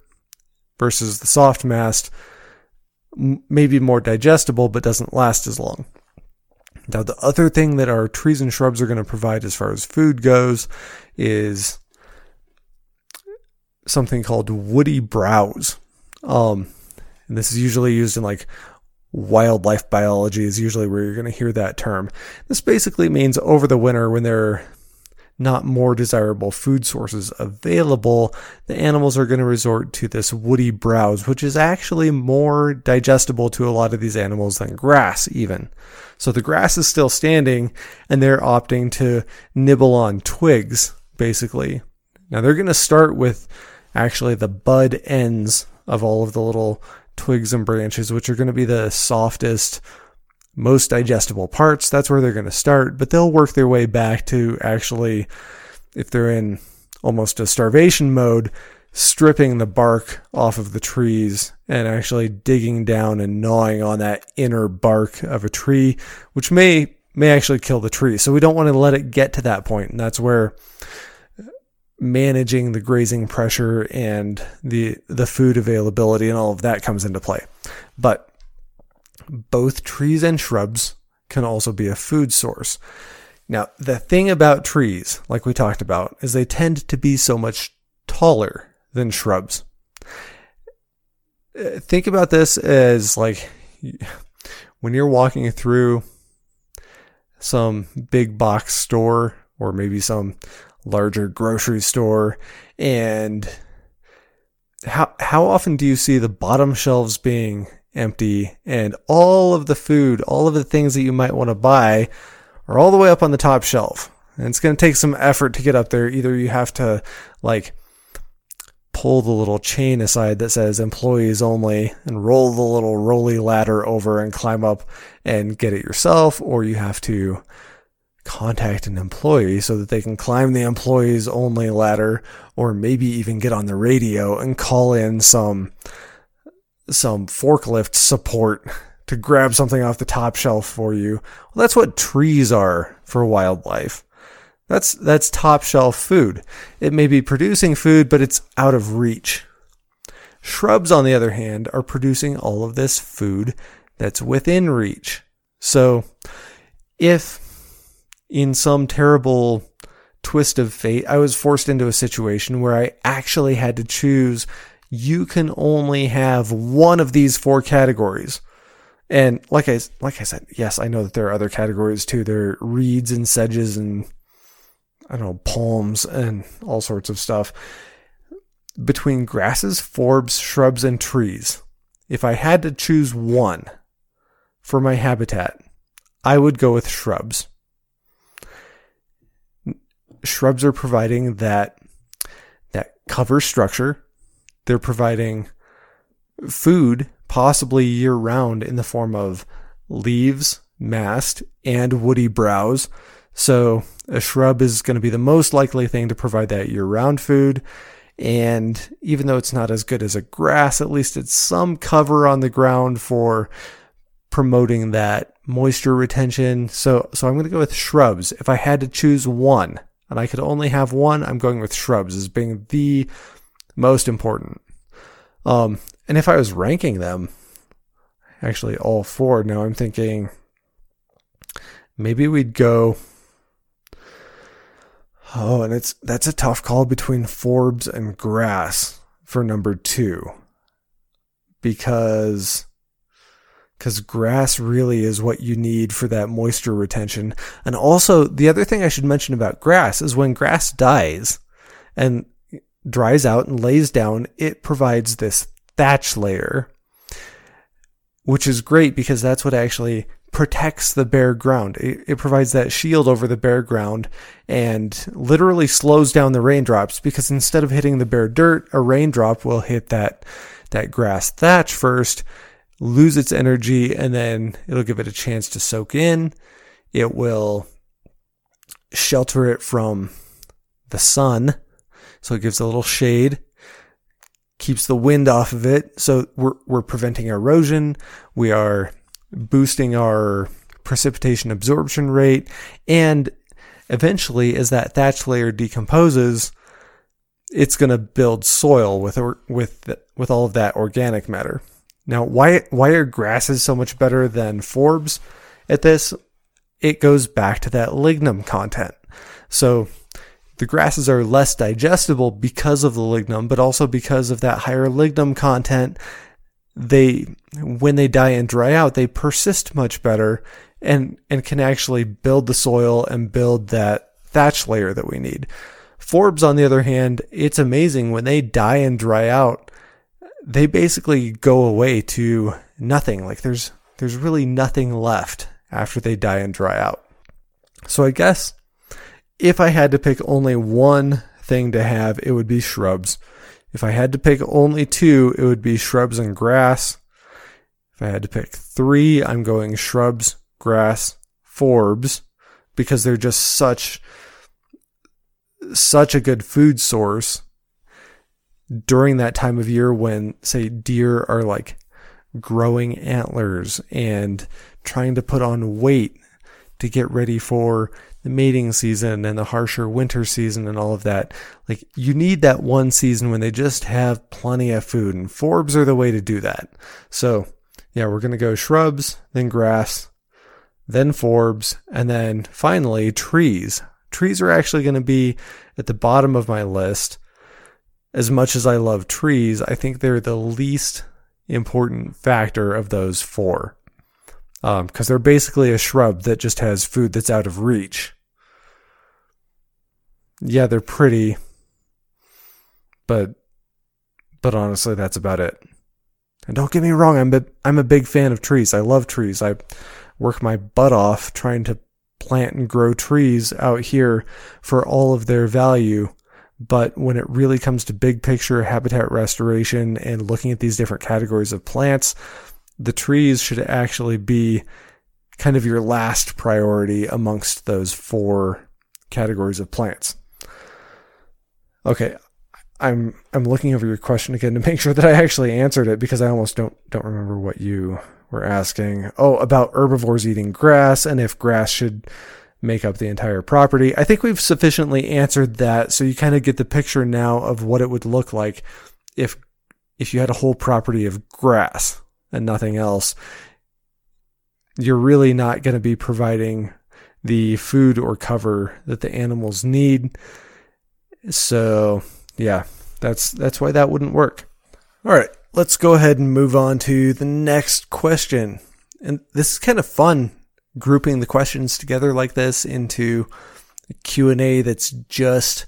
versus the soft mast maybe more digestible, but doesn't last as long. Now, the other thing that our trees and shrubs are going to provide as far as food goes is something called woody browse. Um, and this is usually used in like wildlife biology is usually where you're going to hear that term. This basically means over the winter when they're not more desirable food sources available, the animals are going to resort to this woody browse, which is actually more digestible to a lot of these animals than grass, even. So the grass is still standing, and they're opting to nibble on twigs, basically. Now they're going to start with actually the bud ends of all of the little twigs and branches, which are going to be the softest, most digestible parts. That's where they're going to start, but they'll work their way back to actually, if they're in almost a starvation mode, stripping the bark off of the trees and actually digging down and gnawing on that inner bark of a tree, which may may actually kill the tree. So we don't want to let it get to that point. and that's where managing the grazing pressure and the the food availability and all of that comes into play. But both trees and shrubs can also be a food source. Now, the thing about trees, like we talked about, is they tend to be so much taller than shrubs. Uh, think about this as like when you're walking through some big box store or maybe some larger grocery store and how how often do you see the bottom shelves being empty and all of the food, all of the things that you might want to buy are all the way up on the top shelf. And it's going to take some effort to get up there. Either you have to like pull the little chain aside that says employees only and roll the little rolly ladder over and climb up and get it yourself, or you have to contact an employee so that they can climb the employees only ladder or maybe even get on the radio and call in some some forklift support to grab something off the top shelf for you. Well, that's what trees are for wildlife. That's that's top shelf food. It may be producing food, but it's out of reach. Shrubs, on the other hand, are producing all of this food that's within reach. So, if in some terrible twist of fate, I was forced into a situation where I actually had to choose you can only have one of these four categories. And like I like I said, yes, I know that there are other categories too. There are reeds and sedges and I don't know, palms and all sorts of stuff. Between grasses, forbs, shrubs, and trees, if I had to choose one for my habitat, I would go with shrubs. Shrubs are providing that that cover structure. They're providing food possibly year round in the form of leaves, mast, and woody browse. So a shrub is going to be the most likely thing to provide that year round food. And even though it's not as good as a grass, at least it's some cover on the ground for promoting that moisture retention. So, so I'm going to go with shrubs. If I had to choose one and I could only have one, I'm going with shrubs as being the most important. Um, and if I was ranking them, actually all four, now I'm thinking maybe we'd go. Oh, and it's that's a tough call between forbs and grass for number two. Because because grass really is what you need for that moisture retention. And also, the other thing I should mention about grass is when grass dies and dries out and lays down, it provides this thatch layer, which is great because that's what actually protects the bare ground. It, it, provides that shield over the bare ground and literally slows down the raindrops because instead of hitting the bare dirt, a raindrop will hit that, that grass thatch first, lose its energy, and then it'll give it a chance to soak in. It will shelter it from the sun. So it gives a little shade keeps the wind off of it. So we're, we're preventing erosion. We are boosting our precipitation absorption rate. And eventually, as that thatch layer decomposes, it's going to build soil with, with, with all of that organic matter. Now, why, why are grasses so much better than forbs at this? It goes back to that lignum content. So the grasses are less digestible because of the lignum, but also because of that higher lignum content. They, when they die and dry out, they persist much better and, and can actually build the soil and build that thatch layer that we need. Forbs, on the other hand, it's amazing when they die and dry out, they basically go away to nothing. Like there's, there's really nothing left after they die and dry out. So I guess if I had to pick only one thing to have, it would be shrubs. If I had to pick only two, it would be shrubs and grass. If I had to pick three, I'm going shrubs, grass, forbs, because they're just such, such a good food source during that time of year when, say, deer are like growing antlers and trying to put on weight to get ready for the mating season and the harsher winter season and all of that. Like you need that one season when they just have plenty of food and forbs are the way to do that. So yeah, we're going to go shrubs, then grass, then forbs, and then finally trees. Trees are actually going to be at the bottom of my list. As much as I love trees, I think they're the least important factor of those four. Because um, they're basically a shrub that just has food that's out of reach. Yeah, they're pretty, but but honestly, that's about it. And don't get me wrong, I'm a, I'm a big fan of trees. I love trees. I work my butt off trying to plant and grow trees out here for all of their value. But when it really comes to big picture habitat restoration and looking at these different categories of plants, the trees should actually be kind of your last priority amongst those four categories of plants. Okay, I'm I'm looking over your question again to make (laughs) sure that I actually answered it because I almost don't don't remember what you were asking. Oh, about herbivores eating grass and if grass should make up the entire property. I think we've sufficiently answered that so you kind of get the picture now of what it would look like if if you had a whole property of grass and nothing else. You're really not going to be providing the food or cover that the animals need. So, yeah, that's that's why that wouldn't work. All right, let's go ahead and move on to the next question. And this is kind of fun grouping the questions together like this into a Q&A that's just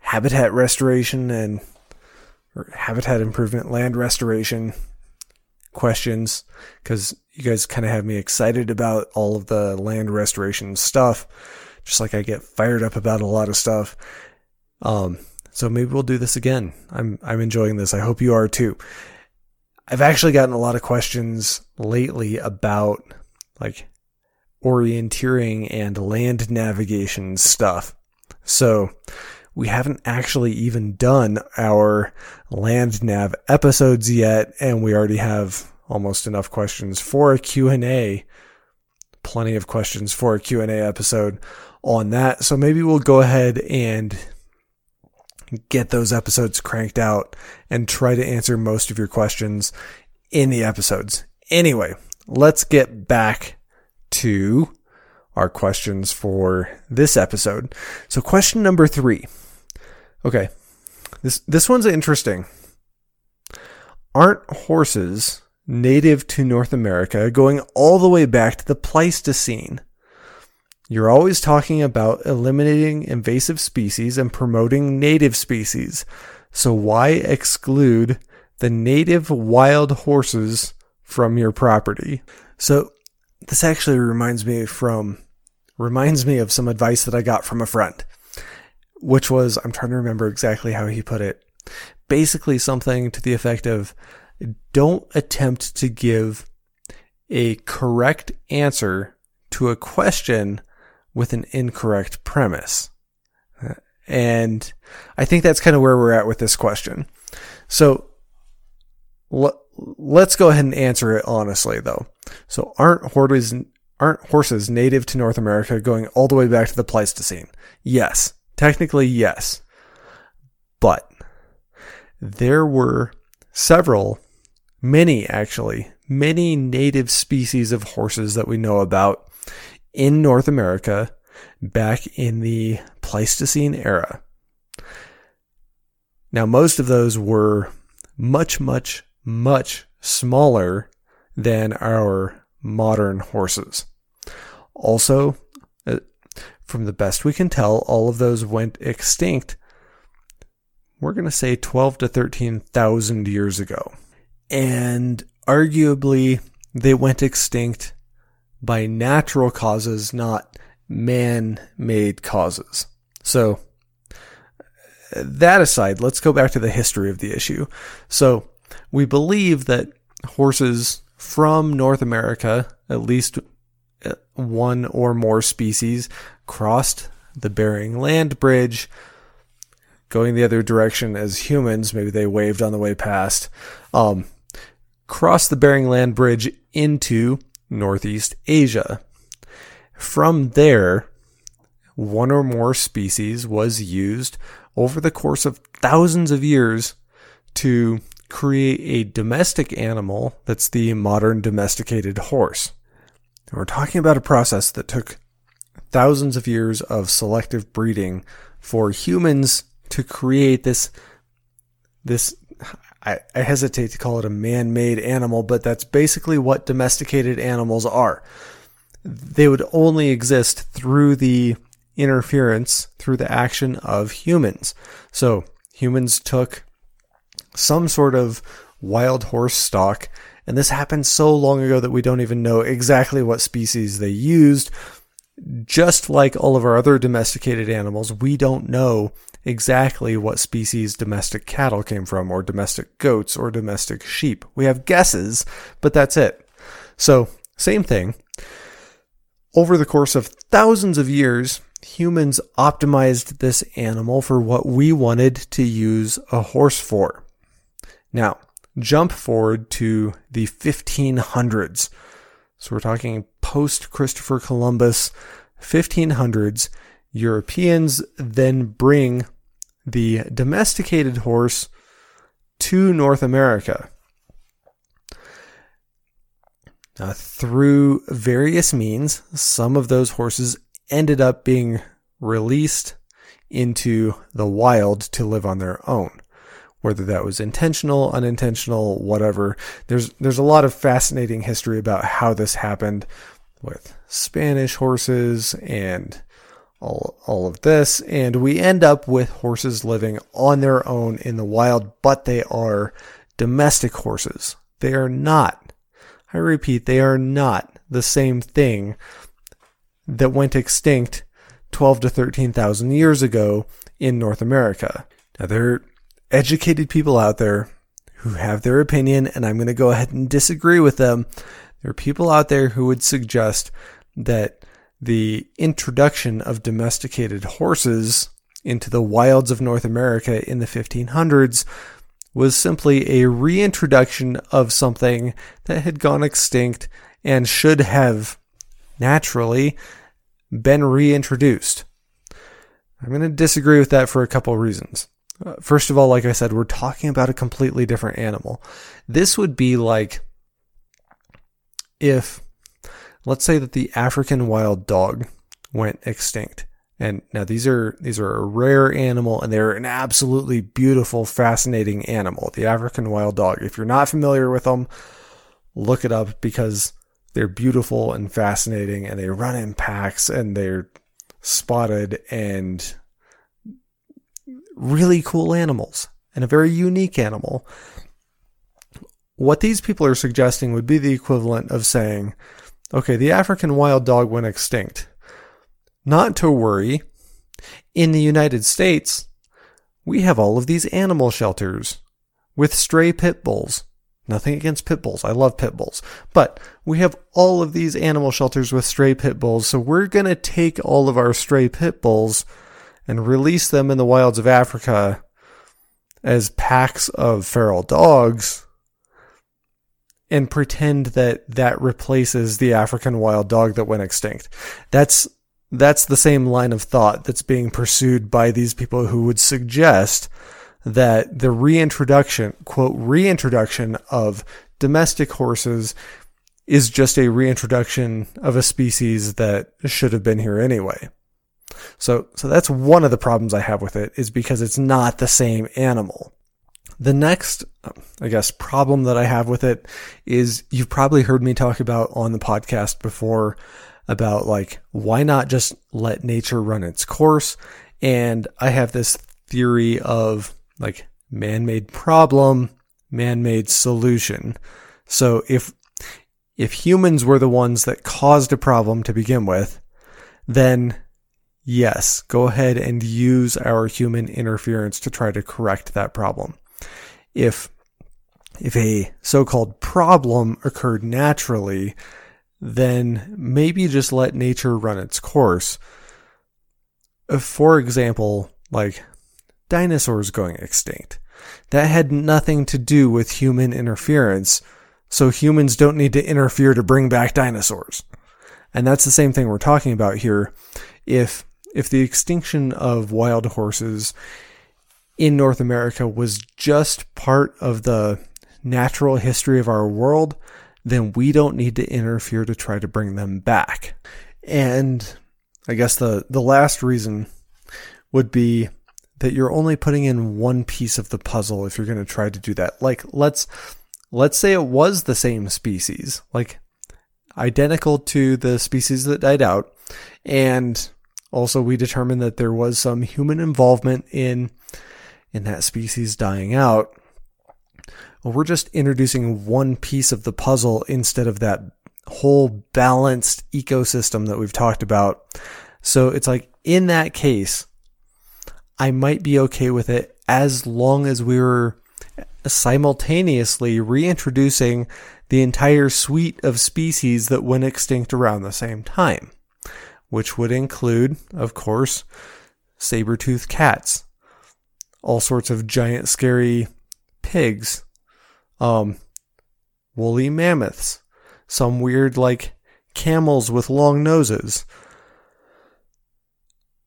habitat restoration and habitat improvement, land restoration questions because you guys kind of have me excited about all of the land restoration stuff, just like I get fired up about a lot of stuff. Um, so maybe we'll do this again. I'm I'm enjoying this. I hope you are too. I've actually gotten a lot of questions lately about like orienteering and land navigation stuff. So we haven't actually even done our land nav episodes yet and we already have almost enough questions for a Q&A. Plenty of questions for a Q&A episode on that. So maybe we'll go ahead and get those episodes cranked out and try to answer most of your questions in the episodes. Anyway, let's get back to our questions for this episode. So question number 3. Okay. This this one's interesting. Aren't horses native to North America going all the way back to the Pleistocene? You're always talking about eliminating invasive species and promoting native species. So why exclude the native wild horses from your property? So this actually reminds me from reminds me of some advice that I got from a friend, which was I'm trying to remember exactly how he put it. Basically something to the effect of don't attempt to give a correct answer to a question with an incorrect premise. And I think that's kind of where we're at with this question. So let's go ahead and answer it honestly though. So aren't horses aren't horses native to North America going all the way back to the Pleistocene? Yes. Technically yes. But there were several many actually many native species of horses that we know about in North America back in the Pleistocene era. Now, most of those were much, much, much smaller than our modern horses. Also, uh, from the best we can tell, all of those went extinct. We're going to say 12 to 13,000 years ago. And arguably, they went extinct by natural causes, not man made causes. So, that aside, let's go back to the history of the issue. So, we believe that horses from North America, at least uh, one or more species, crossed the Bering Land Bridge, going the other direction as humans. Maybe they waved on the way past. Um, crossed the Bering Land Bridge into Northeast Asia. From there, one or more species was used over the course of thousands of years to create a domestic animal that's the modern domesticated horse. We're talking about a process that took thousands of years of selective breeding for humans to create this this I, I hesitate to call it a man-made animal, but that's basically what domesticated animals are. They would only exist through the interference, through the action of humans. So humans took some sort of wild horse stock, and this happened so long ago that we don't even know exactly what species they used. Just like all of our other domesticated animals, we don't know exactly what species domestic cattle came from, or domestic goats, or domestic sheep. We have guesses, but that's it. So, same thing. Over the course of thousands of years, humans optimized this animal for what we wanted to use a horse for. Now, jump forward to the 1500s. So we're talking post Christopher Columbus, 1500s. Europeans then bring the domesticated horse to North America. Through various means, some of those horses ended up being released into the wild to live on their own. Whether that was intentional, unintentional, whatever. There's there's a lot of fascinating history about how this happened with Spanish horses and all, all of this. And we end up with horses living on their own in the wild, but they are domestic horses. They are not, I repeat, they are not the same thing that went extinct 12 to 13,000 years ago in North America. Now, there are educated people out there who have their opinion, and I'm going to go ahead and disagree with them. There are people out there who would suggest that the introduction of domesticated horses into the wilds of North America in the 1500s was simply a reintroduction of something that had gone extinct and should have naturally been reintroduced. I'm going to disagree with that for a couple of reasons. Uh, first of all, like I said, we're talking about a completely different animal. This would be like if, let's say that the African wild dog went extinct. And now these are these are a rare animal and they're an absolutely beautiful, fascinating animal. The African wild dog. If you're not familiar with them, look it up because they're beautiful and fascinating and they run in packs and they're spotted and really cool animals and a very unique animal. What these people are suggesting would be the equivalent of saying, okay, the African wild dog went extinct. Not to worry. In the United States, we have all of these animal shelters with stray pit bulls Nothing against pit bulls. I love pit bulls. But we have all of these animal shelters with stray pit bulls. So we're going to take all of our stray pit bulls and release them in the wilds of Africa as packs of feral dogs and pretend that that replaces the African wild dog that went extinct. That's that's the same line of thought that's being pursued by these people who would suggest that the reintroduction, quote, reintroduction of domestic horses is just a reintroduction of a species that should have been here anyway. So, so that's one of the problems I have with it is because it's not the same animal. The next, I guess, problem that I have with it is you've probably heard me talk about on the podcast before about like, why not just let nature run its course? And I have this theory of like man-made problem, man-made solution. So if if humans were the ones that caused a problem to begin with, then yes, go ahead and use our human interference to try to correct that problem. If if a so-called problem occurred naturally, then maybe just let nature run its course. Uh, for example, like dinosaurs going extinct. That had nothing to do with human interference, so humans don't need to interfere to bring back dinosaurs. And that's the same thing we're talking about here. If if the extinction of wild horses in North America was just part of the natural history of our world, then we don't need to interfere to try to bring them back. And I guess the, the last reason would be that you're only putting in one piece of the puzzle if you're going to try to do that. Like let's let's say it was the same species, like identical to the species that died out and also we determined that there was some human involvement in in that species dying out. Well, we're just introducing one piece of the puzzle instead of that whole balanced ecosystem that we've talked about. So it's like in that case, I might be okay with it as long as we were simultaneously reintroducing the entire suite of species that went extinct around the same time, which would include, of course, saber-toothed cats, all sorts of giant scary pigs, um, woolly mammoths, some weird like camels with long noses,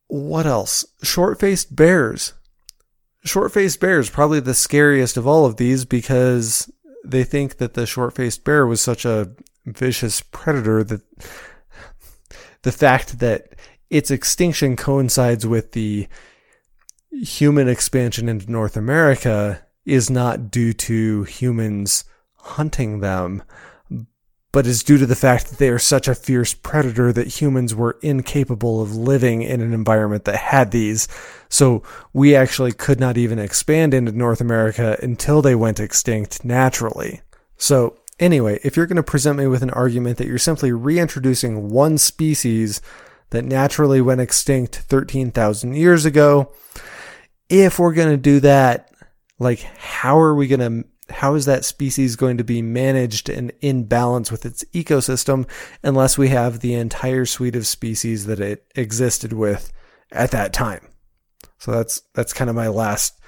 what else? Short faced bears. Short faced bears, probably the scariest of all of these because they think that the short faced bear was such a vicious predator that the fact that its extinction coincides with the human expansion into North America is not due to humans hunting them, but is due to the fact that they are such a fierce predator that humans were incapable of living in an environment that had these. So we actually could not even expand into North America until they went extinct naturally. So anyway, if you're going to present me with an argument that you're simply reintroducing one species that naturally went extinct 13,000 years ago, if we're going to do that, like how are we going to how is that species going to be managed and in balance with its ecosystem unless we have the entire suite of species that it existed with at that time? So that's that's kind of my last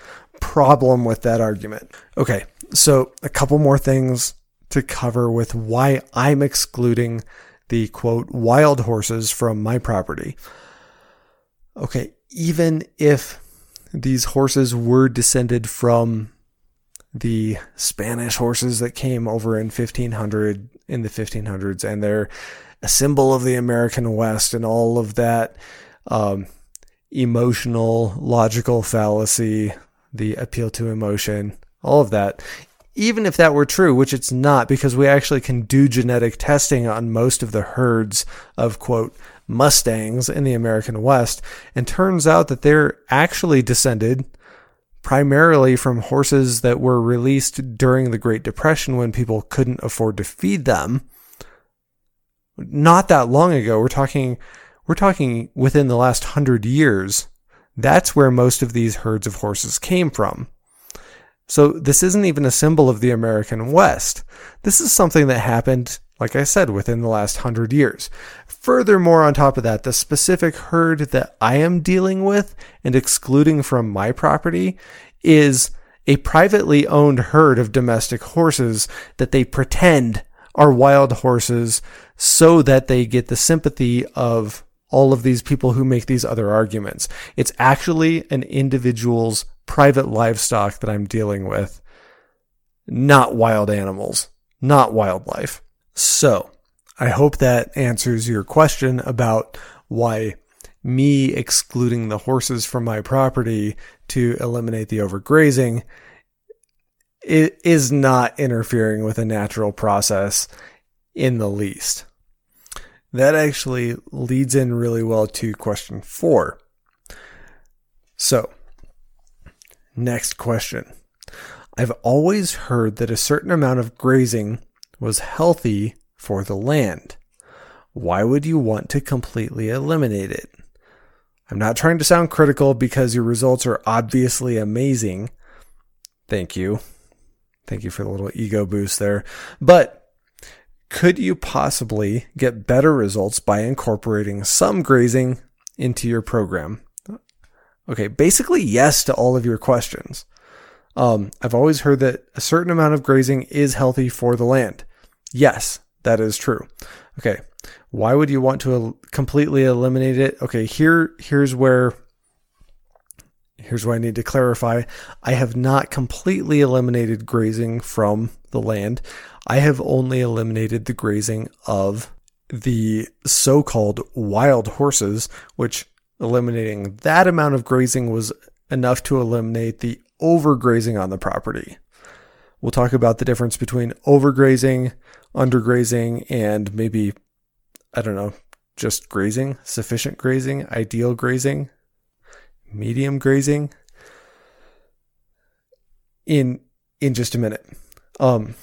problem with that argument. Okay, so a couple more things to cover with why I'm excluding the quote wild horses from my property. Okay, even if these horses were descended from the Spanish horses that came over in 1500 in the 1500s, and they're a symbol of the American West and all of that um, emotional, logical fallacy, the appeal to emotion, all of that. Even if that were true, which it's not, because we actually can do genetic testing on most of the herds of quote Mustangs in the American West, and turns out that they're actually descended primarily from horses that were released during the Great Depression when people couldn't afford to feed them. Not that long ago, we're talking we're talking within the last 100 years. That's where most of these herds of horses came from. So this isn't even a symbol of the American West. This is something that happened, like I said, within the last hundred years. Furthermore, on top of that, the specific herd that I am dealing with and excluding from my property is a privately owned herd of domestic horses that they pretend are wild horses so that they get the sympathy of all of these people who make these other arguments. It's actually an individual's private livestock that I'm dealing with, not wild animals, not wildlife. So, I hope that answers your question about why me excluding the horses from my property to eliminate the overgrazing it is not interfering with a natural process in the least. That actually leads in really well to question four. So, next question. I've always heard that a certain amount of grazing was healthy for the land. Why would you want to completely eliminate it? I'm not trying to sound critical because your results are obviously amazing. Thank you. Thank you for the little ego boost there. But could you possibly get better results by incorporating some grazing into your program? Okay, basically, yes to all of your questions. Um, I've always heard that a certain amount of grazing is healthy for the land. Yes, that is true. Okay. Why would you want to completely eliminate it? Okay, here here's where here's what I need to clarify. I have not completely eliminated grazing from the land. I have only eliminated the grazing of the so called wild horses, which eliminating that amount of grazing was enough to eliminate the overgrazing on the property. We'll talk about the difference between overgrazing, undergrazing, and maybe, I don't know, just grazing, sufficient grazing, ideal grazing, medium grazing in in just a minute. Um,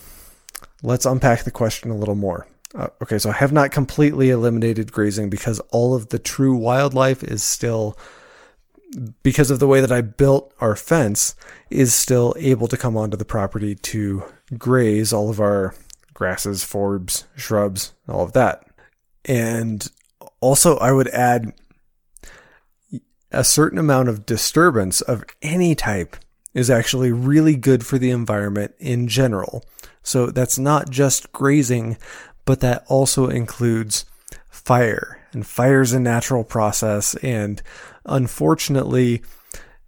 let's unpack the question a little more. Uh, okay, so I have not completely eliminated grazing because all of the true wildlife is still, because of the way that I built our fence, is still able to come onto the property to graze all of our grasses, forbs, shrubs, all of that. And also, I would add a certain amount of disturbance of any type is actually really good for the environment in general. So that's not just grazing, but that also includes fire. And fire is a natural process. And unfortunately,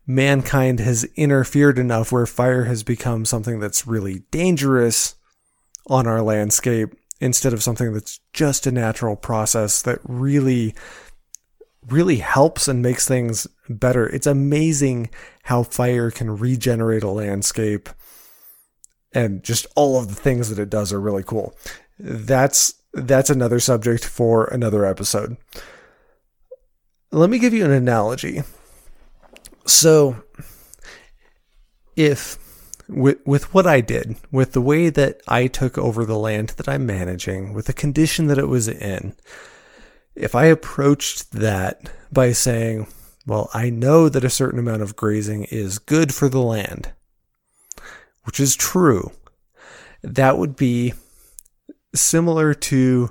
mankind has interfered enough where fire has become something that's really dangerous on our landscape instead of something that's just a natural process that really really helps and makes things better. It's amazing how fire can regenerate a landscape and just all of the things that it does are really cool. That's that's another subject for another episode. Let me give you an analogy. So if with with what I did, with the way that I took over the land that I'm managing, with the condition that it was in, if I approached that by saying, well, I know that a certain amount of grazing is good for the land, which is true, that would be similar to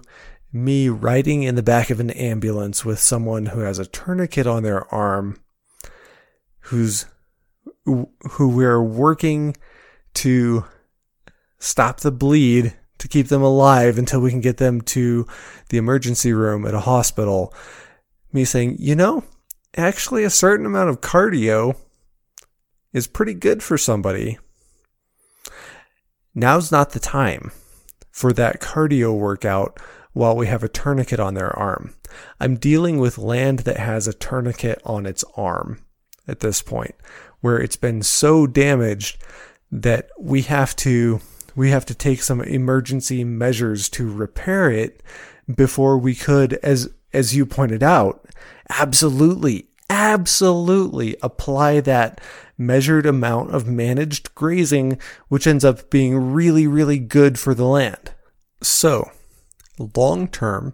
me riding in the back of an ambulance with someone who has a tourniquet on their arm who's who we're working to stop the bleed to keep them alive until we can get them to the emergency room at a hospital. Me saying, you know, actually, a certain amount of cardio is pretty good for somebody. Now's not the time for that cardio workout while we have a tourniquet on their arm. I'm dealing with land that has a tourniquet on its arm at this point, where it's been so damaged that we have to we have to take some emergency measures to repair it before we could, as, as you pointed out, absolutely, absolutely apply that measured amount of managed grazing, which ends up being really, really good for the land. So, long term,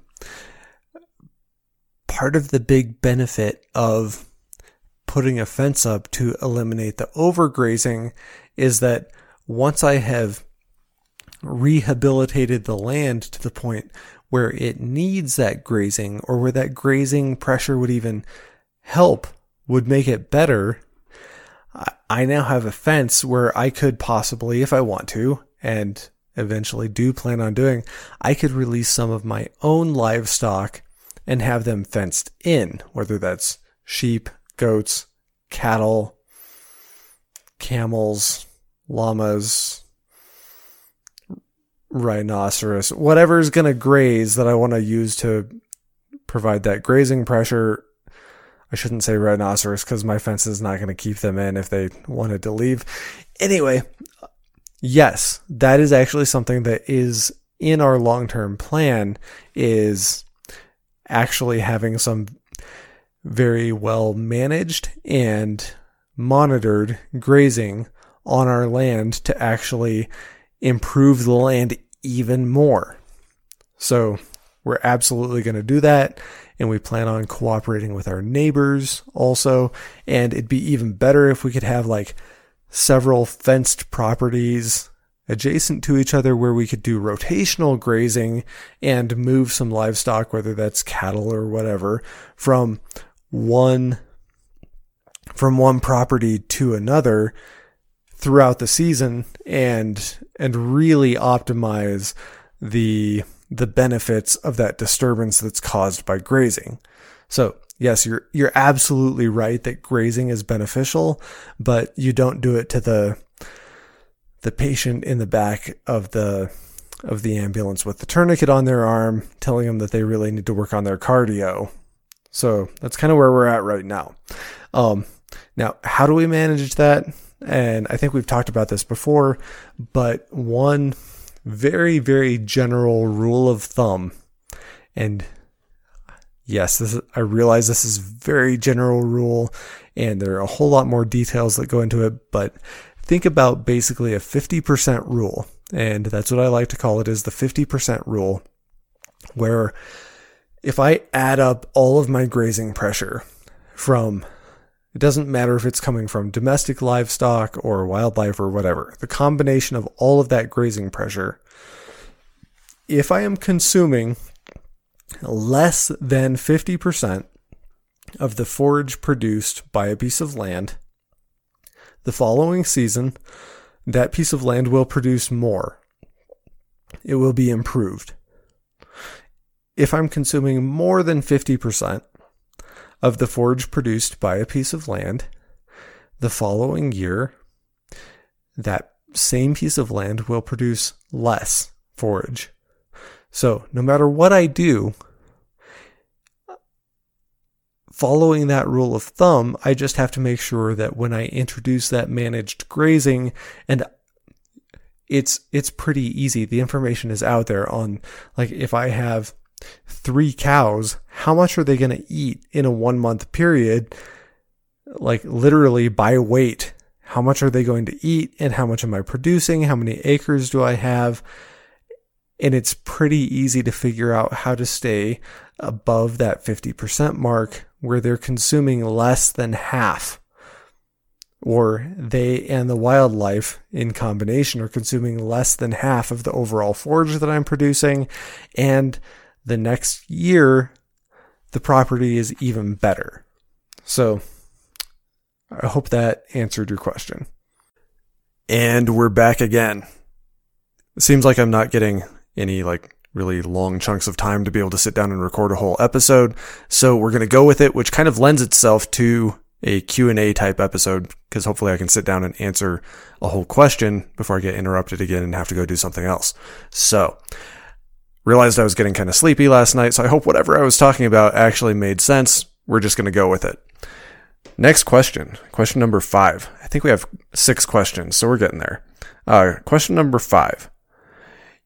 part of the big benefit of putting a fence up to eliminate the overgrazing is that once I have rehabilitated the land to the point where it needs that grazing or where that grazing pressure would even help, would make it better. I now have a fence where I could possibly, if I want to, and eventually do plan on doing, I could release some of my own livestock and have them fenced in, whether that's sheep, goats, cattle, camels, llamas, rhinoceros, whatever is going to graze that I want to use to provide that grazing pressure. I shouldn't say rhinoceros because my fence is not going to keep them in if they wanted to leave. Anyway, yes, that is actually something that is in our long-term plan is actually having some very well managed and monitored grazing on our land to actually improve the land even more. So we're absolutely going to do that. And we plan on cooperating with our neighbors also. And it'd be even better if we could have like several fenced properties adjacent to each other where we could do rotational grazing and move some livestock, whether that's cattle or whatever, from one from one property to another throughout the season and and really optimize the the benefits of that disturbance that's caused by grazing. So yes, you're you're absolutely right that grazing is beneficial, but you don't do it to the the patient in the back of the of the ambulance with the tourniquet on their arm, telling them that they really need to work on their cardio. So that's kind of where we're at right now. Um, now, how do we manage that? And I think we've talked about this before, but one very, very general rule of thumb, and yes, is, I realize this is very general rule, and there are a whole lot more details that go into it, but think about basically a 50% rule. And that's what I like to call it is the 50% rule, where if I add up all of my grazing pressure from it doesn't matter if it's coming from domestic livestock or wildlife or whatever. The combination of all of that grazing pressure. If I am consuming less than 50% of the forage produced by a piece of land, the following season, that piece of land will produce more. It will be improved. If I'm consuming more than 50%, of the forage produced by a piece of land. The following year, that same piece of land will produce less forage. So, no matter what I do, following that rule of thumb, I just have to make sure that when I introduce that managed grazing and it's it's pretty easy. The information is out there on like if I have three cows, how much are they going to eat in a one month period? Like literally by weight. How much are they going to eat and how much am I producing? How many acres do I have? And it's pretty easy to figure out how to stay above that 50% mark where they're consuming less than half or they and the wildlife in combination are consuming less than half of the overall forage that I'm producing and the next year, the property is even better. So I hope that answered your question. And we're back again. It seems like I'm not getting any like really long chunks of time to be able to sit down and record a whole episode. So we're going to go with it, which kind of lends itself to a Q&A type episode because hopefully I can sit down and answer a whole question before I get interrupted again and have to go do something else. So, Realized I was getting kind of sleepy last night, so I hope whatever I was talking about actually made sense. We're just going to go with it. Next question. Question number five. I think we have six questions, so we're getting there. Uh, question number five.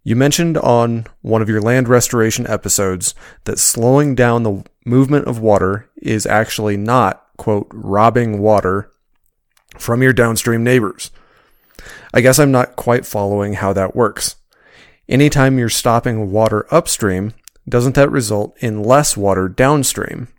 You mentioned on one of your land restoration episodes that slowing down the movement of water is actually not, quote, robbing water from your downstream neighbors. I guess I'm not quite following how that works. Anytime you're stopping water upstream, doesn't that result in less water downstream?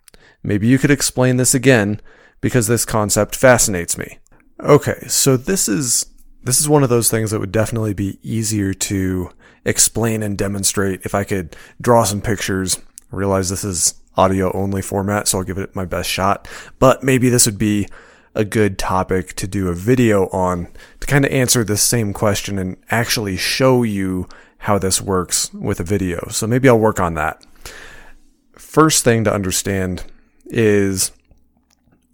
Maybe you could explain this again because this concept fascinates me. Okay, so this is this is one of those things that would definitely be easier to explain and demonstrate if I could draw some pictures. I realize this is audio only format, so I'll give it my best shot. But maybe this would be a good topic to do a video on to kind of answer this same question and actually show you how this works with a video. So maybe I'll work on that. First thing to understand is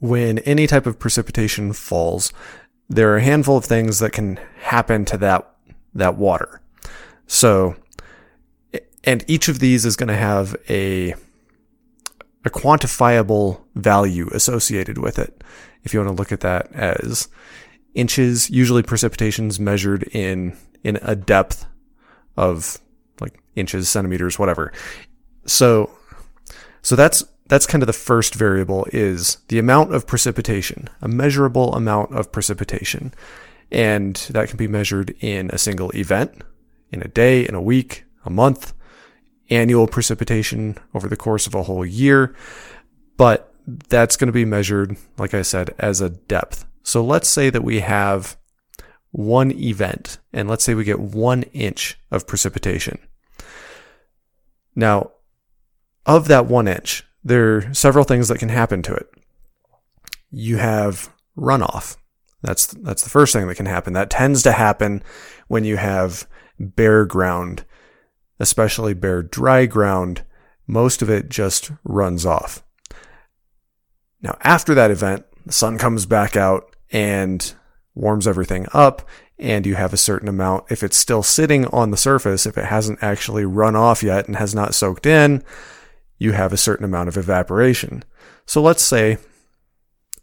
when any type of precipitation falls, there are a handful of things that can happen to that that water. So and each of these is going to have a a quantifiable value associated with it. If you want to look at that as inches, usually precipitation is measured in in a depth of like inches, centimeters, whatever. So, so that's, that's kind of the first variable is the amount of precipitation, a measurable amount of precipitation. And that can be measured in a single event, in a day, in a week, a month, annual precipitation over the course of a whole year. But that's going to be measured, like I said, as a depth. So let's say that we have one event, and let's say we get one inch of precipitation. Now, of that one inch, there are several things that can happen to it. You have runoff. That's that's the first thing that can happen. That tends to happen when you have bare ground, especially bare dry ground. Most of it just runs off. Now, after that event, the sun comes back out and warms everything up, and you have a certain amount. If it's still sitting on the surface, if it hasn't actually run off yet and has not soaked in, you have a certain amount of evaporation. So let's say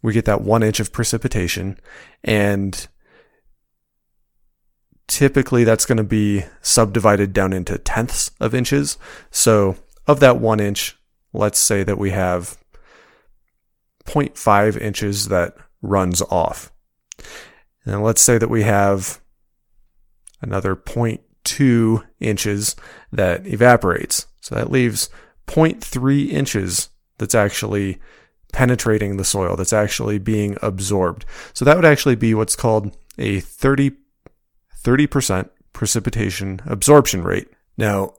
we get that one inch of precipitation, and typically that's going to be subdivided down into tenths of inches. So of that one inch, let's say that we have 0.5 inches that runs off. And let's say that we have another 0.2 inches that evaporates. So that leaves 0.3 inches that's actually penetrating the soil, that's actually being absorbed. So that would actually be what's called a 30, 30% precipitation absorption rate. Now,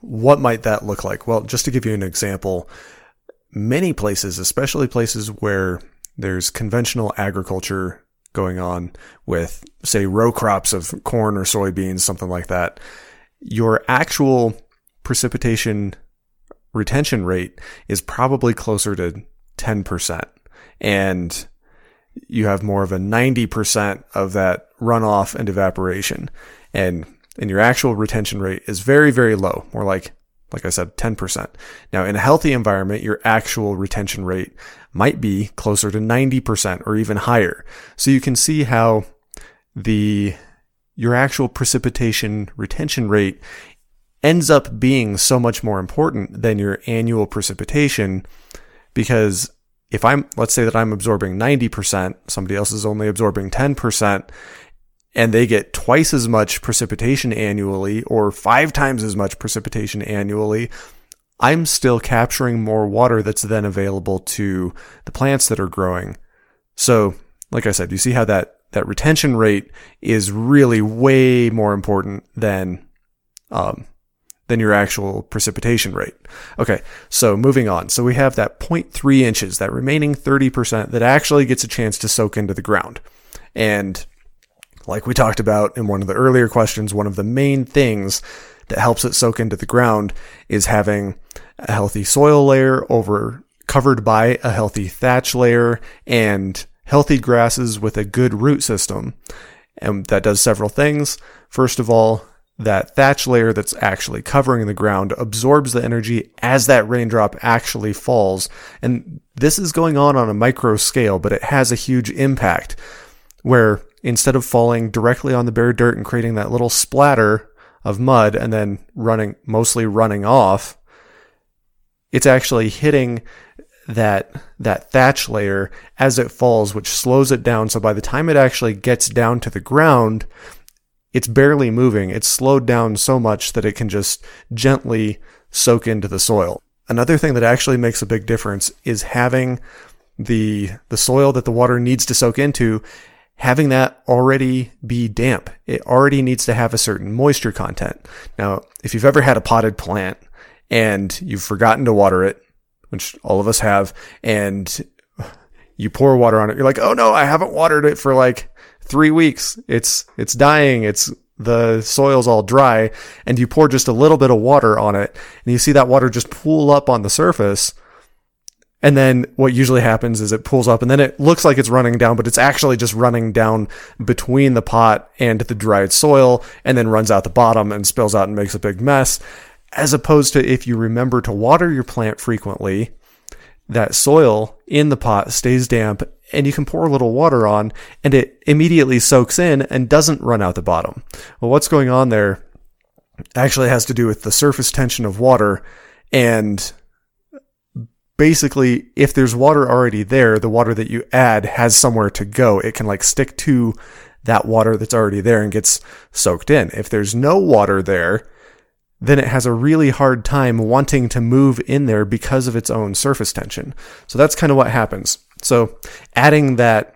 what might that look like? Well, just to give you an example, many places, especially places where there's conventional agriculture going on with, say, row crops of corn or soybeans, something like that, your actual precipitation retention rate is probably closer to 10%. And you have more of a 90% of that runoff and evaporation. And, and your actual retention rate is very, very low, more like, like I said, 10%. Now, in a healthy environment, your actual retention rate might be closer to 90% or even higher. So you can see how the, your actual precipitation retention rate ends up being so much more important than your annual precipitation because if I'm, let's say that I'm absorbing 90%, somebody else is only absorbing 10%, and they get twice as much precipitation annually or five times as much precipitation annually, I'm still capturing more water that's then available to the plants that are growing. So, like I said, you see how that, that retention rate is really way more important than, um, than your actual precipitation rate. Okay, so moving on. So we have that 0.3 inches, that remaining 30% that actually gets a chance to soak into the ground. And like we talked about in one of the earlier questions, one of the main things that helps it soak into the ground is having a healthy soil layer over covered by a healthy thatch layer and healthy grasses with a good root system. And that does several things. First of all, that thatch layer that's actually covering the ground absorbs the energy as that raindrop actually falls. And this is going on on a micro scale, but it has a huge impact where instead of falling directly on the bare dirt and creating that little splatter of mud and then running, mostly running off, it's actually hitting that that thatch layer as it falls, which slows it down. So by the time it actually gets down to the ground, it's barely moving. It's slowed down so much that it can just gently soak into the soil. Another thing that actually makes a big difference is having the the soil that the water needs to soak into having that already be damp. It already needs to have a certain moisture content. Now, if you've ever had a potted plant and you've forgotten to water it, which all of us have, and you pour water on it, you're like, "Oh no, I haven't watered it for like three weeks. It's, it's dying. It's, the soil's all dry and you pour just a little bit of water on it and you see that water just pool up on the surface. And then what usually happens is it pulls up and then it looks like it's running down, but it's actually just running down between the pot and the dried soil and then runs out the bottom and spills out and makes a big mess. As opposed to if you remember to water your plant frequently, that soil in the pot stays damp and you can pour a little water on and it immediately soaks in and doesn't run out the bottom. Well, what's going on there actually has to do with the surface tension of water and basically if there's water already there, the water that you add has somewhere to go. It can like stick to that water that's already there and gets soaked in. If there's no water there, then it has a really hard time wanting to move in there because of its own surface tension. So that's kind of what happens. So adding that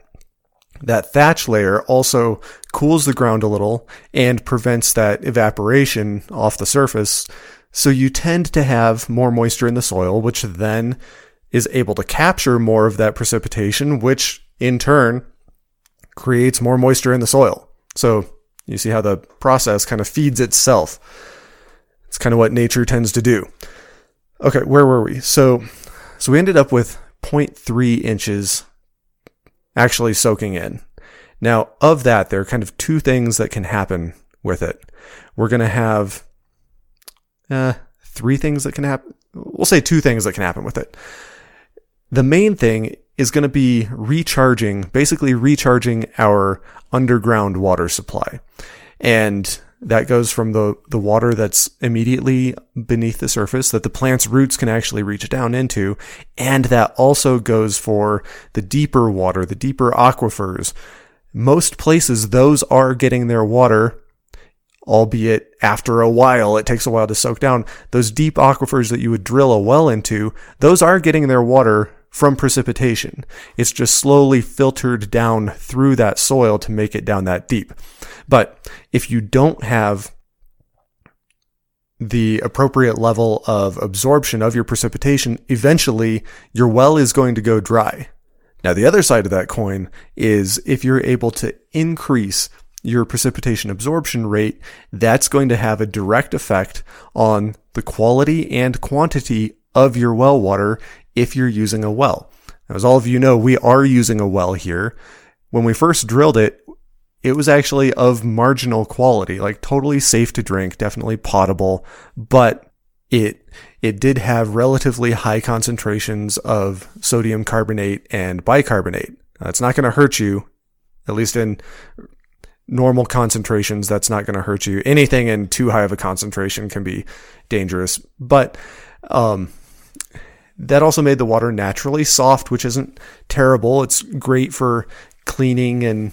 that thatch layer also cools the ground a little and prevents that evaporation off the surface. So you tend to have more moisture in the soil, which then is able to capture more of that precipitation, which in turn creates more moisture in the soil. So you see how the process kind of feeds itself. It's kind of what nature tends to do. Okay, where were we? So, so we ended up with 0.3 inches actually soaking in. Now, of that, there are kind of two things that can happen with it. We're going to have uh, three things that can happen. We'll say two things that can happen with it. The main thing is going to be recharging, basically recharging our underground water supply. And that goes from the, the water that's immediately beneath the surface that the plant's roots can actually reach down into. And that also goes for the deeper water, the deeper aquifers. Most places, those are getting their water, albeit after a while, it takes a while to soak down. Those deep aquifers that you would drill a well into, those are getting their water from precipitation. It's just slowly filtered down through that soil to make it down that deep. But if you don't have the appropriate level of absorption of your precipitation, eventually your well is going to go dry. Now, the other side of that coin is if you're able to increase your precipitation absorption rate, that's going to have a direct effect on the quality and quantity of your well water if you're using a well. As all of you know, we are using a well here. When we first drilled it, it was actually of marginal quality, like totally safe to drink, definitely potable, but it it did have relatively high concentrations of sodium carbonate and bicarbonate. That's not going to hurt you, at least in normal concentrations. That's not going to hurt you. Anything in too high of a concentration can be dangerous, but um, that also made the water naturally soft, which isn't terrible. It's great for cleaning and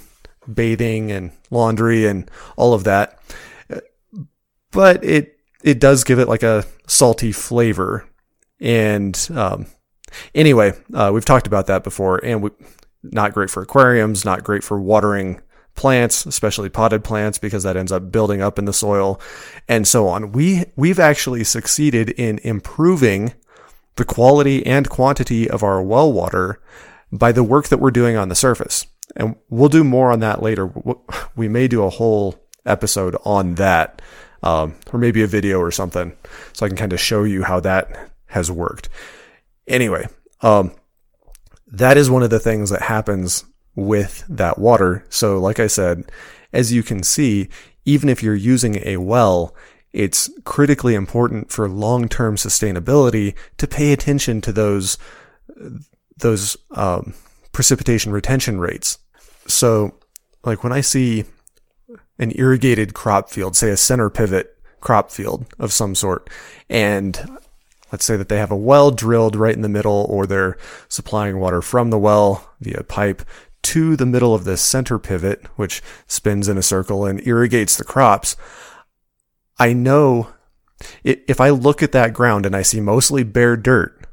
bathing and laundry and all of that. But it it does give it like a salty flavor. And um, anyway, uh, we've talked about that before, and we, not great for aquariums, not great for watering plants, especially potted plants, because that ends up building up in the soil, and so on. We we've actually succeeded in improving the quality and quantity of our well water by the work that we're doing on the surface. And we'll do more on that later. We may do a whole episode on that, um, or maybe a video or something, so I can kind of show you how that has worked. Anyway, um, that is one of the things that happens with that water. So, like I said, as you can see, even if you're using a well, it's critically important for long-term sustainability to pay attention to those those um, precipitation retention rates. So, like when I see an irrigated crop field, say a center pivot crop field of some sort, and let's say that they have a well drilled right in the middle, or they're supplying water from the well via pipe to the middle of the center pivot, which spins in a circle and irrigates the crops. I know if I look at that ground and I see mostly bare dirt,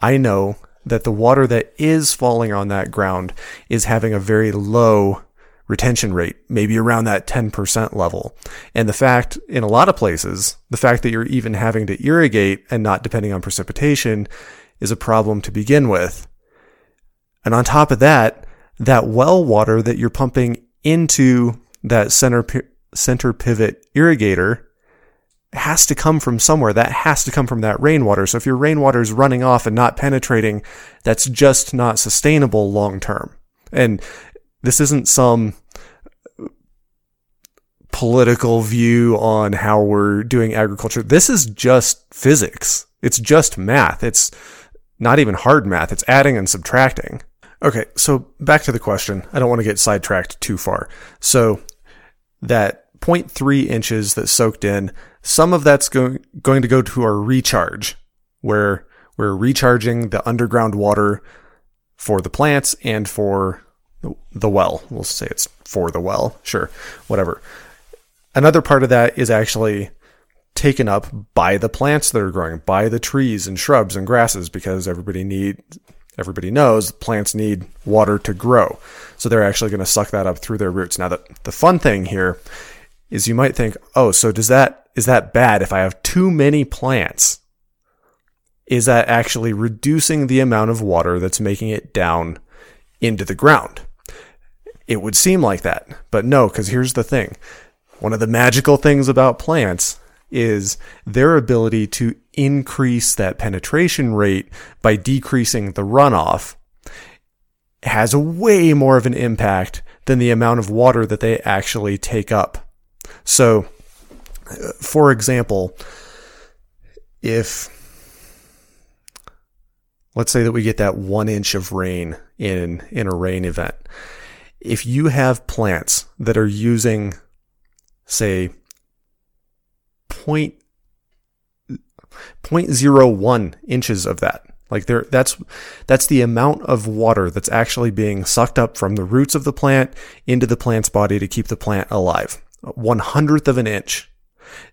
I know that the water that is falling on that ground is having a very low retention rate, maybe around that 10% level. And the fact, in a lot of places, the fact that you're even having to irrigate and not depending on precipitation is a problem to begin with. And on top of that, that well water that you're pumping into that center, center pivot irrigator has to come from somewhere. That has to come from that rainwater. So if your rainwater is running off and not penetrating, that's just not sustainable long term. And this isn't some political view on how we're doing agriculture. This is just physics. It's just math. It's not even hard math. It's adding and subtracting. Okay, so back to the question. I don't want to get sidetracked too far. So that 0.3 inches that soaked in. Some of that's going, going to go to our recharge, where we're recharging the underground water for the plants and for the well. We'll say it's for the well. Sure. Whatever. Another part of that is actually taken up by the plants that are growing, by the trees and shrubs and grasses, because everybody need everybody knows plants need water to grow. So they're actually going to suck that up through their roots. Now the fun thing here is you might think, oh, so does that, is that bad if I have too many plants? Is that actually reducing the amount of water that's making it down into the ground? It would seem like that, but no, because here's the thing. One of the magical things about plants is their ability to increase that penetration rate by decreasing the runoff has a way more of an impact than the amount of water that they actually take up. So, uh, for example, if let's say that we get that one inch of rain in in a rain event, if you have plants that are using, say, point 0.01 inches of that. Like there, that's, that's the amount of water that's actually being sucked up from the roots of the plant into the plant's body to keep the plant alive. One hundredth of an inch.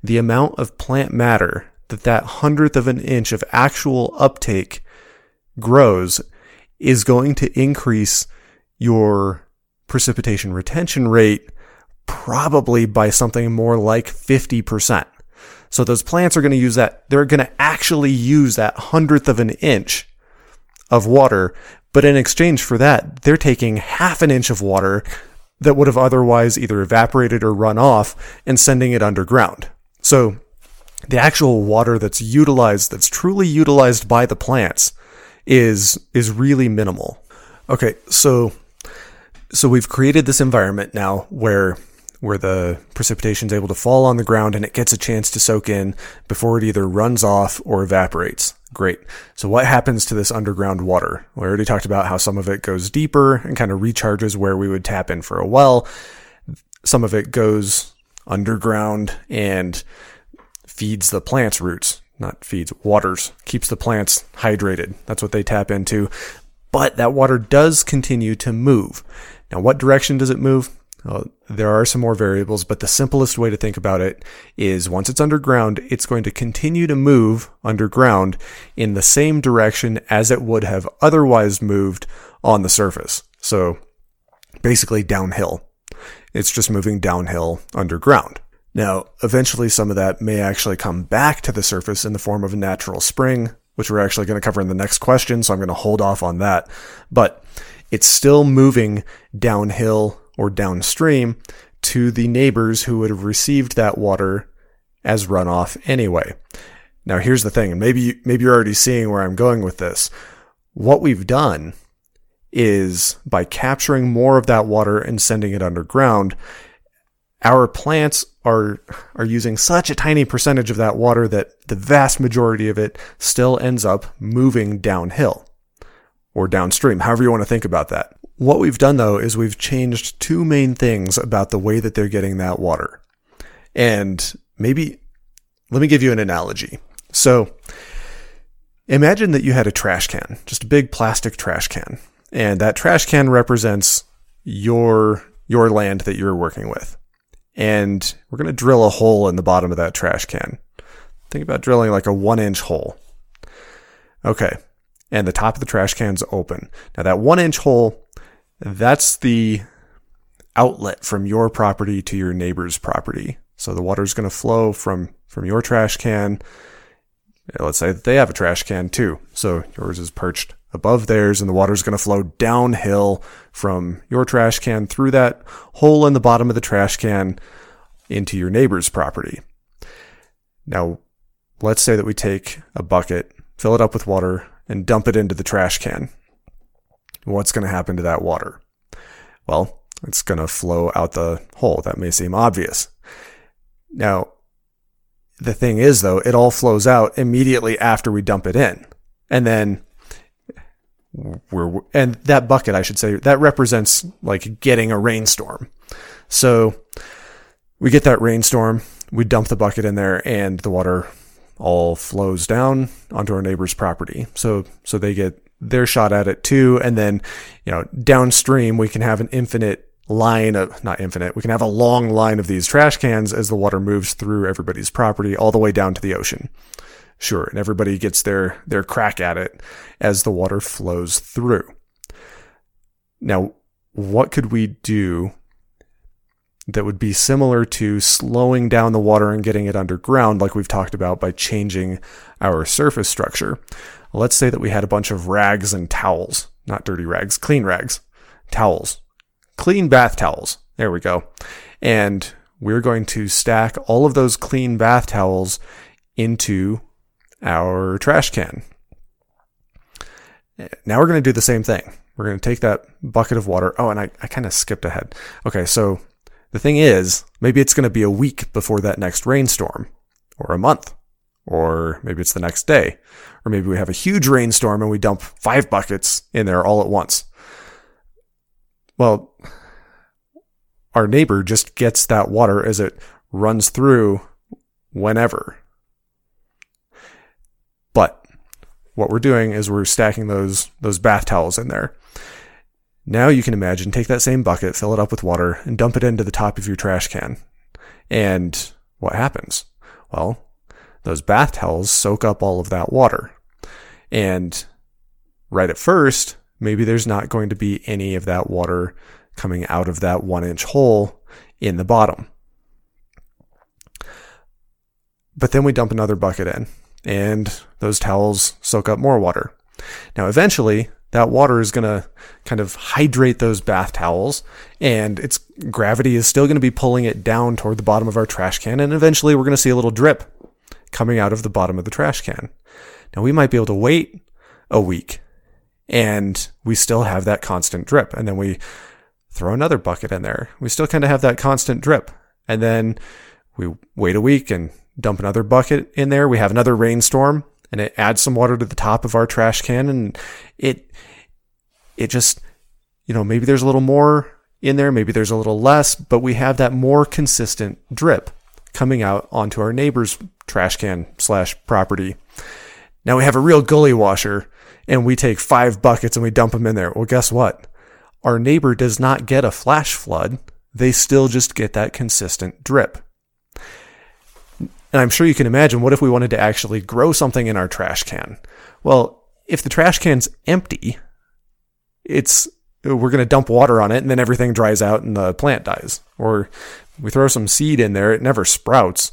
The amount of plant matter that that hundredth of an inch of actual uptake grows is going to increase your precipitation retention rate probably by something more like 50%. So those plants are going to use that. They're going to actually use that hundredth of an inch of water. But in exchange for that, they're taking half an inch of water that would have otherwise either evaporated or run off and sending it underground. So the actual water that's utilized, that's truly utilized by the plants is, is really minimal. Okay. So, so we've created this environment now where where the precipitation is able to fall on the ground and it gets a chance to soak in before it either runs off or evaporates. Great. So what happens to this underground water? We already talked about how some of it goes deeper and kind of recharges where we would tap in for a well. Some of it goes underground and feeds the plant's roots, not feeds, waters, keeps the plants hydrated. That's what they tap into. But that water does continue to move. Now, what direction does it move? Uh, there are some more variables, but the simplest way to think about it is once it's underground, it's going to continue to move underground in the same direction as it would have otherwise moved on the surface. So basically downhill. It's just moving downhill underground. Now, eventually some of that may actually come back to the surface in the form of a natural spring, which we're actually going to cover in the next question. So I'm going to hold off on that, but it's still moving downhill or downstream to the neighbors who would have received that water as runoff anyway. Now here's the thing, and maybe maybe you're already seeing where I'm going with this. What we've done is by capturing more of that water and sending it underground, our plants are are using such a tiny percentage of that water that the vast majority of it still ends up moving downhill or downstream, however you want to think about that. What we've done though is we've changed two main things about the way that they're getting that water. And maybe let me give you an analogy. So imagine that you had a trash can, just a big plastic trash can, and that trash can represents your your land that you're working with. And we're going to drill a hole in the bottom of that trash can. Think about drilling like a one inch hole. Okay. And the top of the trash can's open. Now that one inch hole that's the outlet from your property to your neighbor's property. So the water is going to flow from, from your trash can. Let's say that they have a trash can too. So yours is perched above theirs and the water is going to flow downhill from your trash can through that hole in the bottom of the trash can into your neighbor's property. Now, let's say that we take a bucket, fill it up with water, and dump it into the trash can what's going to happen to that water? Well, it's going to flow out the hole. That may seem obvious. Now, the thing is, though, it all flows out immediately after we dump it in. And then we're, and that bucket, I should say, that represents like getting a rainstorm. So we get that rainstorm, we dump the bucket in there, and the water all flows down onto our neighbor's property. So, so they get their shot at it too. And then, you know, downstream, we can have an infinite line of, not infinite, we can have a long line of these trash cans as the water moves through everybody's property all the way down to the ocean. Sure. And everybody gets their, their crack at it as the water flows through. Now, what could we do that would be similar to slowing down the water and getting it underground, like we've talked about by changing our surface structure? Let's say that we had a bunch of rags and towels, not dirty rags, clean rags, towels, clean bath towels. There we go. And we're going to stack all of those clean bath towels into our trash can. Now we're going to do the same thing. We're going to take that bucket of water. Oh, and I, I kind of skipped ahead. Okay, so the thing is, maybe it's going to be a week before that next rainstorm, or a month, or maybe it's the next day, or maybe we have a huge rainstorm and we dump five buckets in there all at once. Well, our neighbor just gets that water as it runs through whenever. But what we're doing is we're stacking those those bath towels in there. Now you can imagine take that same bucket, fill it up with water, and dump it into the top of your trash can. And what happens? Well, those bath towels soak up all of that water. And right at first, maybe there's not going to be any of that water coming out of that one inch hole in the bottom. But then we dump another bucket in and those towels soak up more water. Now, eventually, that water is going to kind of hydrate those bath towels and its gravity is still going to be pulling it down toward the bottom of our trash can. And eventually we're going to see a little drip coming out of the bottom of the trash can. Now we might be able to wait a week and we still have that constant drip. And then we throw another bucket in there. We still kind of have that constant drip. And then we wait a week and dump another bucket in there. We have another rainstorm and it adds some water to the top of our trash can and it, it just, you know, maybe there's a little more in there, maybe there's a little less, but we have that more consistent drip coming out onto our neighbor's trash can slash property. Now we have a real gully washer and we take five buckets and we dump them in there. Well, guess what? Our neighbor does not get a flash flood. They still just get that consistent drip. And I'm sure you can imagine what if we wanted to actually grow something in our trash can? Well, if the trash can's empty, it's we're going to dump water on it and then everything dries out and the plant dies. Or we throw some seed in there, it never sprouts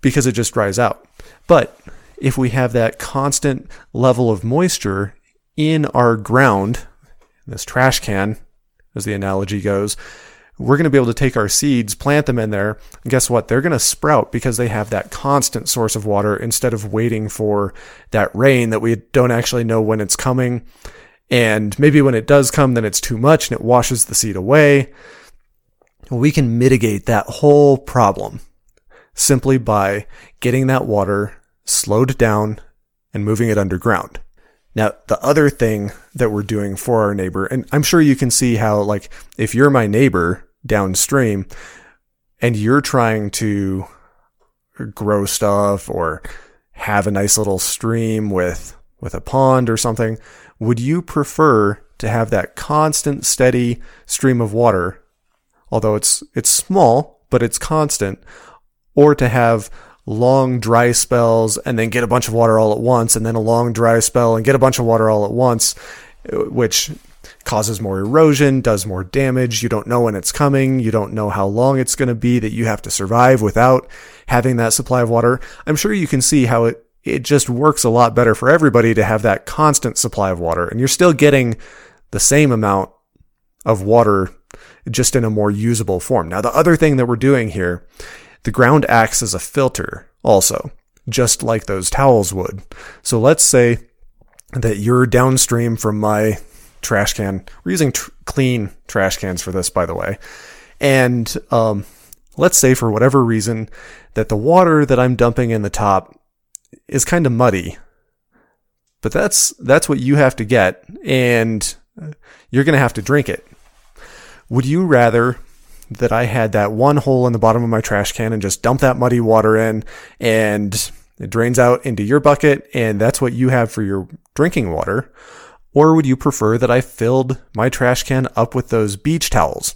because it just dries out. But if we have that constant level of moisture in our ground, this trash can, as the analogy goes, we're going to be able to take our seeds, plant them in there, and guess what? They're going to sprout because they have that constant source of water instead of waiting for that rain that we don't actually know when it's coming. And maybe when it does come, then it's too much and it washes the seed away. We can mitigate that whole problem simply by getting that water slowed down and moving it underground. Now, the other thing that we're doing for our neighbor, and I'm sure you can see how, like, if you're my neighbor downstream and you're trying to grow stuff or have a nice little stream with, with a pond or something, would you prefer to have that constant, steady stream of water, although it's, it's small, but it's constant, or to have long dry spells and then get a bunch of water all at once and then a long dry spell and get a bunch of water all at once, uh, which causes more erosion, does more damage. You don't know when it's coming. You don't know how long it's going to be that you have to survive without having that supply of water. I'm sure you can see how it, it just works a lot better for everybody to have that constant supply of water and you're still getting the same amount of water just in a more usable form. Now, the other thing that we're doing here the ground acts as a filter also, just like those towels would. So let's say that you're downstream from my trash can. We're using tr- clean trash cans for this, by the way. And um, let's say for whatever reason that the water that I'm dumping in the top is kind of muddy. But that's that's what you have to get, and you're going to have to drink it. Would you rather that I had that one hole in the bottom of my trash can and just dump that muddy water in and it drains out into your bucket and that's what you have for your drinking water? Or would you prefer that I filled my trash can up with those beach towels,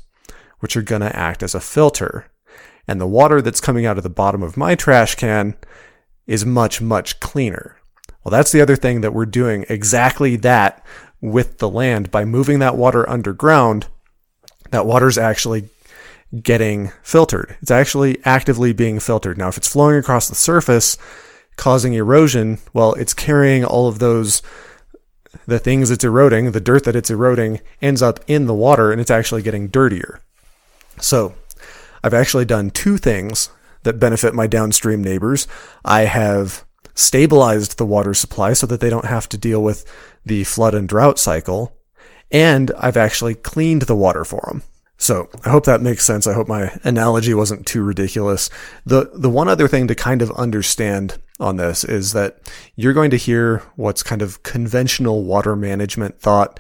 which are going to act as a filter? And the water that's coming out of the bottom of my trash can is much, much cleaner. Well, that's the other thing that we're doing exactly that with the land by moving that water underground. That water's actually getting filtered. It's actually actively being filtered. Now, if it's flowing across the surface, causing erosion, well, it's carrying all of those, the things it's eroding, the dirt that it's eroding ends up in the water and it's actually getting dirtier. So I've actually done two things that benefit my downstream neighbors. I have stabilized the water supply so that they don't have to deal with the flood and drought cycle. And I've actually cleaned the water for them. So I hope that makes sense. I hope my analogy wasn't too ridiculous. The, the one other thing to kind of understand on this is that you're going to hear what's kind of conventional water management thought,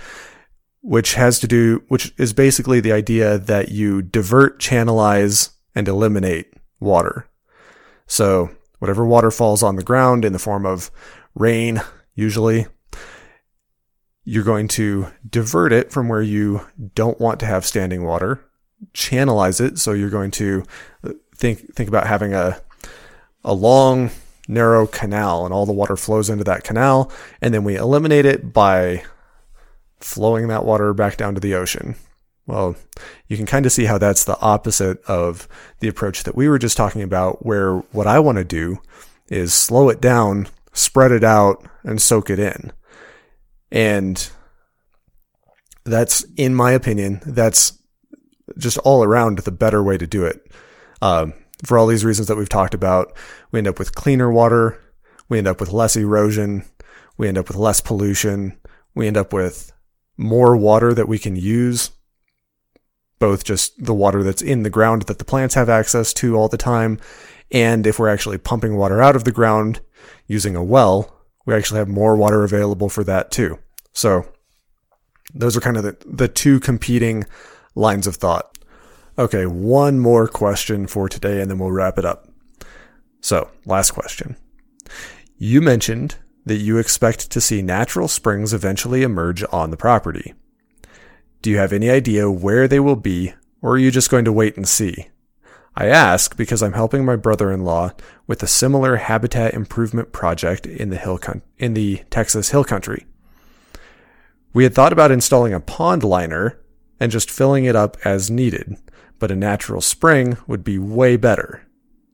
which has to do, which is basically the idea that you divert, channelize, and eliminate water. So whatever water falls on the ground in the form of rain, usually, you're going to divert it from where you don't want to have standing water, channelize it. So you're going to uh, think think about having a a long narrow canal and all the water flows into that canal and then we eliminate it by flowing that water back down to the ocean. Well, you can kind of see how that's the opposite of the approach that we were just talking about where what I want to do is slow it down, spread it out and soak it in. And that's, in my opinion, that's just all around the better way to do it. Um, for all these reasons that we've talked about, we end up with cleaner water. We end up with less erosion. We end up with less pollution. We end up with more water that we can use, both just the water that's in the ground that the plants have access to all the time. And if we're actually pumping water out of the ground using a well, we actually have more water available for that too. So those are kind of the, the two competing lines of thought. Okay, one more question for today and then we'll wrap it up. So, last question. You mentioned that you expect to see natural springs eventually emerge on the property. Do you have any idea where they will be, or are you just going to wait and see? I ask because I'm helping my brother-in-law with a similar habitat improvement project in the hill con- in the Texas hill country. We had thought about installing a pond liner and just filling it up as needed, but a natural spring would be way better.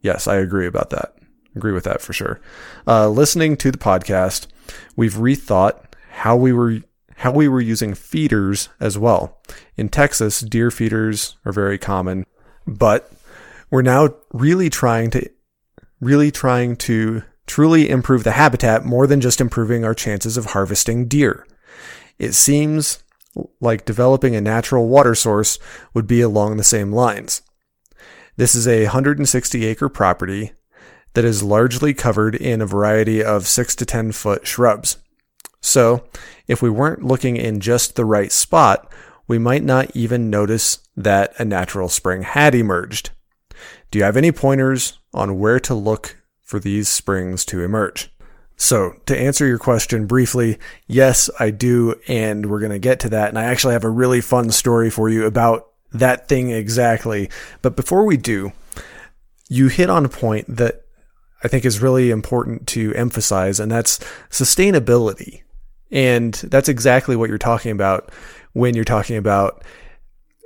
Yes, I agree about that. Agree with that for sure. Uh, listening to the podcast, we've rethought how we were how we were using feeders as well. In Texas, deer feeders are very common, but we're now really trying to really trying to truly improve the habitat more than just improving our chances of harvesting deer. It seems like developing a natural water source would be along the same lines. This is a 160 acre property that is largely covered in a variety of 6 to 10 foot shrubs. So, if we weren't looking in just the right spot, we might not even notice that a natural spring had emerged. Do you have any pointers on where to look for these springs to emerge? So, to answer your question briefly, yes, I do, and we're going to get to that. And I actually have a really fun story for you about that thing exactly. But before we do, you hit on a point that I think is really important to emphasize, and that's sustainability. And that's exactly what you're talking about when you're talking about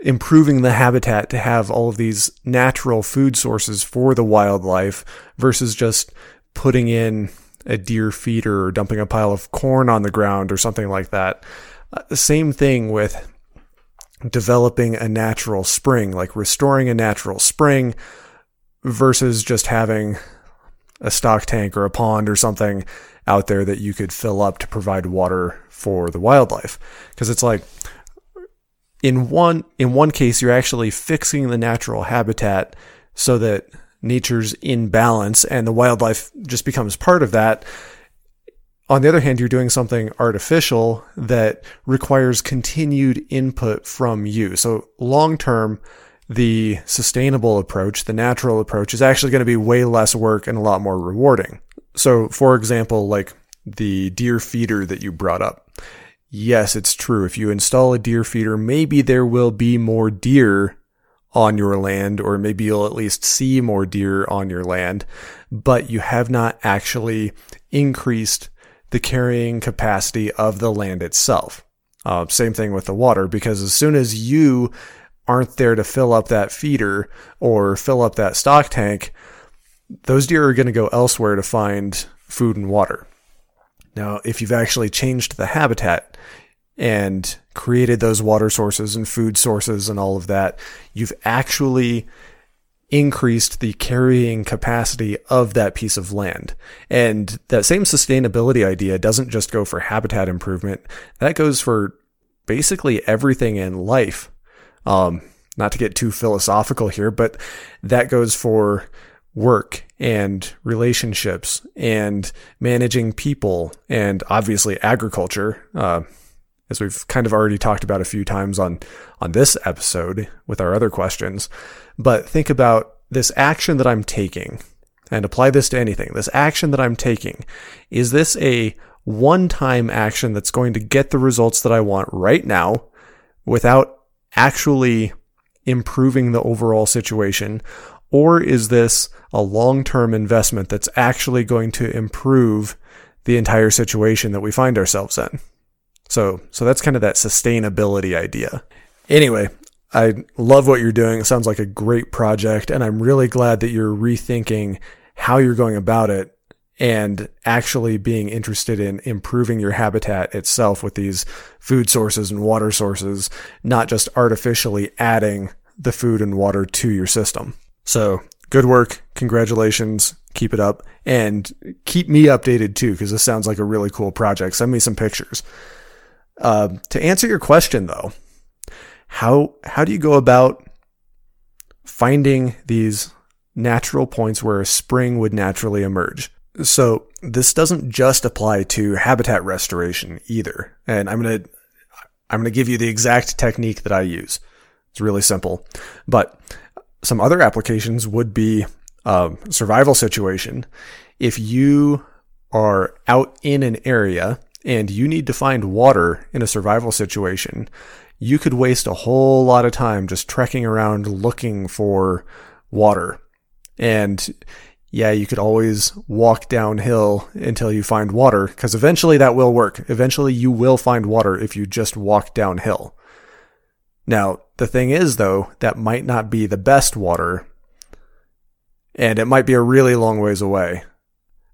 improving the habitat to have all of these natural food sources for the wildlife versus just putting in a deer feeder or dumping a pile of corn on the ground or something like that. Uh, the same thing with developing a natural spring, like restoring a natural spring versus just having a stock tank or a pond or something out there that you could fill up to provide water for the wildlife. Because it's like, in one in one case you're actually fixing the natural habitat so that nature's in balance and the wildlife just becomes part of that. On the other hand you're doing something artificial that requires continued input from you. So long term the sustainable approach the natural approach is actually going to be way less work and a lot more rewarding. So for example like the deer feeder that you brought up yes, it's true. If you install a deer feeder, maybe there will be more deer on your land, or maybe you'll at least see more deer on your land, but you have not actually increased the carrying capacity of the land itself. Uh, same thing with the water, because as soon as you aren't there to fill up that feeder or fill up that stock tank, those deer are going to go elsewhere to find food and water. Now, if you've actually changed the habitat and created those water sources and food sources and all of that, you've actually increased the carrying capacity of that piece of land. And that same sustainability idea doesn't just go for habitat improvement. That goes for basically everything in life. Um, not to get too philosophical here, but that goes for work and relationships and managing people and obviously agriculture. Uh, as we've kind of already talked about a few times on on this episode with our other questions. But think about this action that I'm taking and apply this to anything. This action that I'm taking, is this a one-time action that's going to get the results that I want right now without actually improving the overall situation? Or is this a long-term investment that's actually going to improve the entire situation that we find ourselves in? So, so that's kind of that sustainability idea. Anyway, I love what you're doing. It sounds like a great project, and I'm really glad that you're rethinking how you're going about it and actually being interested in improving your habitat itself with these food sources and water sources, not just artificially adding the food and water to your system. So, good work. Congratulations. Keep it up and keep me updated too, because this sounds like a really cool project. Send me some pictures. Uh, to answer your question though, how, how do you go about finding these natural points where a spring would naturally emerge? So this doesn't just apply to habitat restoration either. And I'm going to, I'm going to give you the exact technique that I use. It's really simple, but some other applications would be a survival situation. If you are out in an area and you need to find water in a survival situation, you could waste a whole lot of time just trekking around looking for water. And yeah, you could always walk downhill until you find water, because eventually that will work. Eventually you will find water if you just walk downhill. Now, the thing is, though, that might not be the best water, and it might be a really long ways away.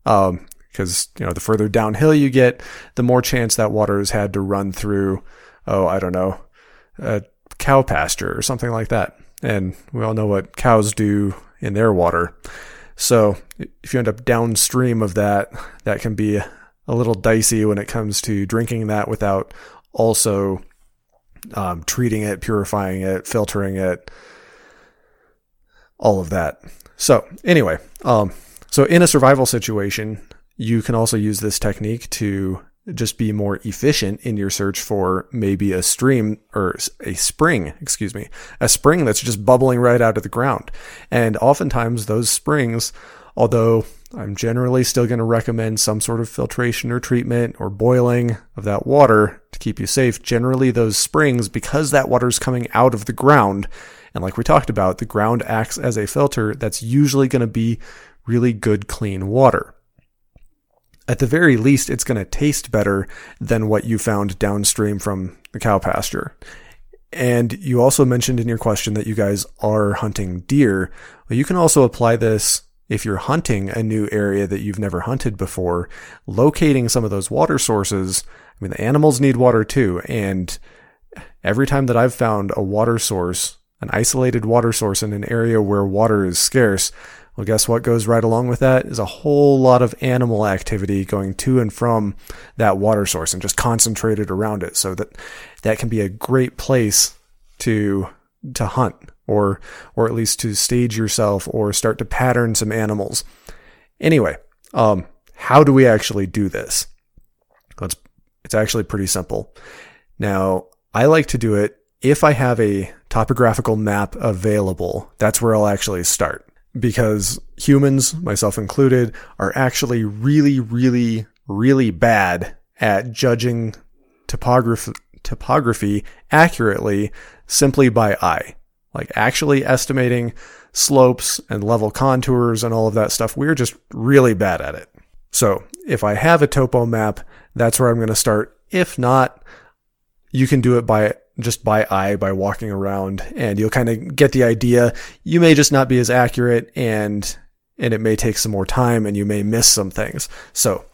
Um, because you know the further downhill you get, the more chance that water has had to run through. Oh, I don't know, a cow pasture or something like that. And we all know what cows do in their water. So if you end up downstream of that, that can be a little dicey when it comes to drinking that without also um, treating it, purifying it, filtering it, all of that. So anyway, um, so in a survival situation, you can also use this technique to just be more efficient in your search for maybe a stream or a spring, excuse me, a spring that's just bubbling right out of the ground. And oftentimes those springs, although I'm generally still going to recommend some sort of filtration or treatment or boiling of that water to keep you safe. Generally, those springs, because that water is coming out of the ground, and like we talked about, the ground acts as a filter, that's usually going to be really good, clean water at the very least, it's going to taste better than what you found downstream from the cow pasture. And you also mentioned in your question that you guys are hunting deer. Well, you can also apply this if you're hunting a new area that you've never hunted before, locating some of those water sources. I mean, the animals need water too. And every time that I've found a water source, an isolated water source in an area where water is scarce, well, guess what goes right along with that is a whole lot of animal activity going to and from that water source and just concentrated around it. So that that can be a great place to to hunt or or at least to stage yourself or start to pattern some animals. Anyway, um, how do we actually do this? It's it's actually pretty simple. Now, I like to do it if I have a topographical map available. That's where I'll actually start because humans, myself included, are actually really, really, really bad at judging topography, topography accurately simply by eye. Like actually estimating slopes and level contours and all of that stuff. We're just really bad at it. So if I have a topo map, that's where I'm going to start. If not, you can do it by just by eye by walking around and you'll kind of get the idea. You may just not be as accurate and and it may take some more time and you may miss some things. So,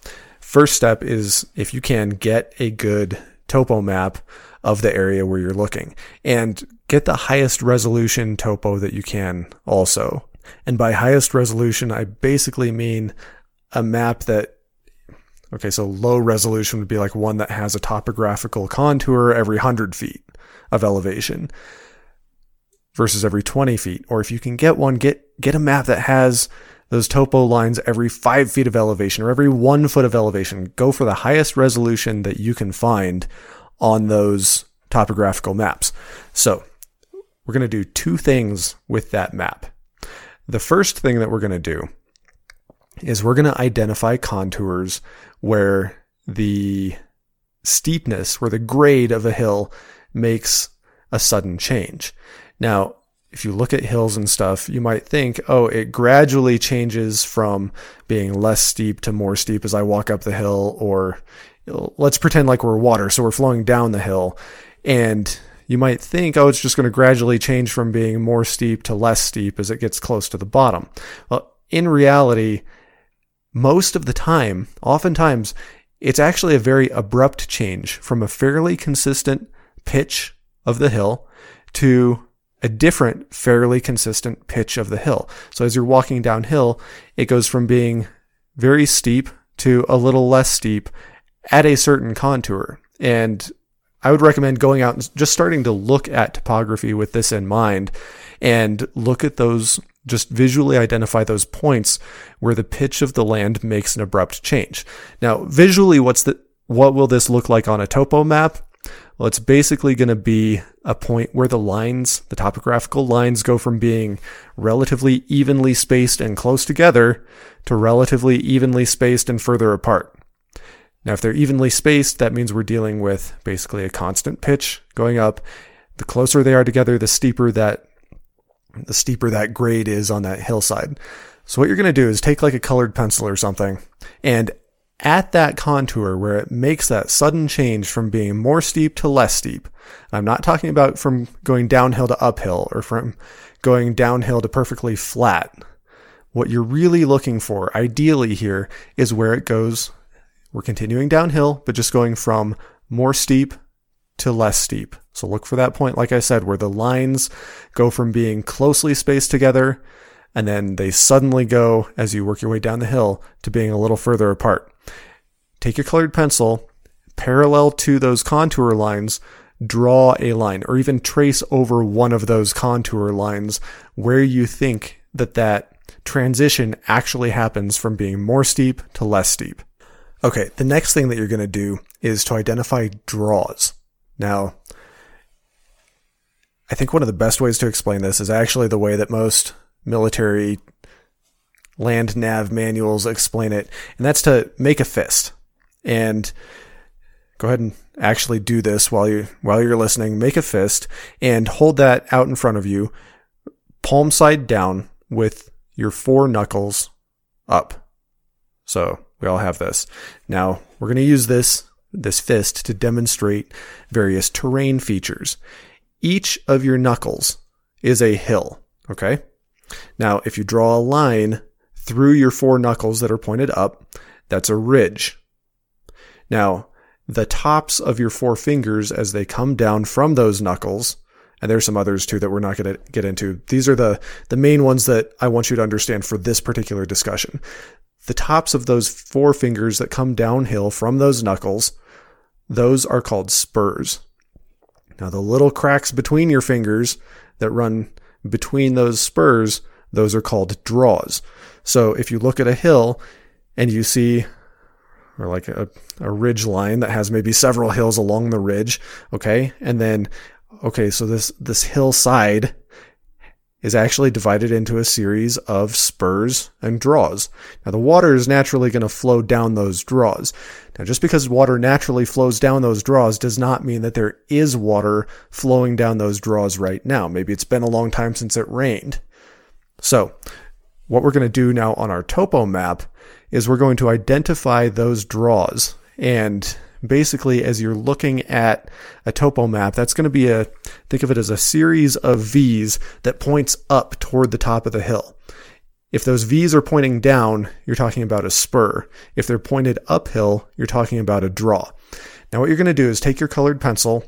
first step is if you can get a good topo map of the area where you're looking and get the highest resolution topo that you can also. And by highest resolution, I basically mean a map that Okay, so low resolution would be like one that has a topographical contour every 100 feet of elevation versus every 20 feet. Or if you can get one, get, get a map that has those topo lines every five feet of elevation or every one foot of elevation. Go for the highest resolution that you can find on those topographical maps. So we're going to do two things with that map. The first thing that we're going to do is we're going to identify contours where the steepness, where the grade of a hill makes a sudden change. Now, if you look at hills and stuff, you might think, oh, it gradually changes from being less steep to more steep as I walk up the hill, or let's pretend like we're water, so we're flowing down the hill. And you might think, oh, it's just going to gradually change from being more steep to less steep as it gets close to the bottom. Well, in reality, most of the time, oftentimes, it's actually a very abrupt change from a fairly consistent pitch of the hill to a different, fairly consistent pitch of the hill. So as you're walking downhill, it goes from being very steep to a little less steep at a certain contour. And I would recommend going out and just starting to look at topography with this in mind and look at those just visually identify those points where the pitch of the land makes an abrupt change. Now, visually, what's the, what will this look like on a topo map? Well, it's basically going to be a point where the lines, the topographical lines go from being relatively evenly spaced and close together to relatively evenly spaced and further apart. Now, if they're evenly spaced, that means we're dealing with basically a constant pitch going up. The closer they are together, the steeper that the steeper that grade is on that hillside. So what you're going to do is take like a colored pencil or something and at that contour where it makes that sudden change from being more steep to less steep. I'm not talking about from going downhill to uphill or from going downhill to perfectly flat. What you're really looking for, ideally here, is where it goes. We're continuing downhill, but just going from more steep to less steep. So look for that point, like I said, where the lines go from being closely spaced together and then they suddenly go, as you work your way down the hill, to being a little further apart. Take your colored pencil, parallel to those contour lines, draw a line or even trace over one of those contour lines where you think that that transition actually happens from being more steep to less steep. Okay, the next thing that you're going to do is to identify draws. Now, I think one of the best ways to explain this is actually the way that most military land nav manuals explain it, and that's to make a fist. And go ahead and actually do this while you while you're listening. Make a fist and hold that out in front of you, palm side down with your four knuckles up. So we all have this. Now we're going to use this this fist to demonstrate various terrain features. Each of your knuckles is a hill. Okay. Now, if you draw a line through your four knuckles that are pointed up, that's a ridge. Now, the tops of your four fingers as they come down from those knuckles, and there's some others too that we're not going to get into. These are the, the main ones that I want you to understand for this particular discussion. The tops of those four fingers that come downhill from those knuckles, those are called spurs. Now, the little cracks between your fingers that run between those spurs, those are called draws. So if you look at a hill and you see, or like a, a ridge line that has maybe several hills along the ridge, okay, and then, okay, so this, this hillside is actually divided into a series of spurs and draws. Now the water is naturally going to flow down those draws. Now just because water naturally flows down those draws does not mean that there is water flowing down those draws right now. Maybe it's been a long time since it rained. So what we're going to do now on our topo map is we're going to identify those draws and basically as you're looking at a topo map, that's going to be a, think of it as a series of V's that points up toward the top of the hill. If those V's are pointing down, you're talking about a spur. If they're pointed uphill, you're talking about a draw. Now what you're going to do is take your colored pencil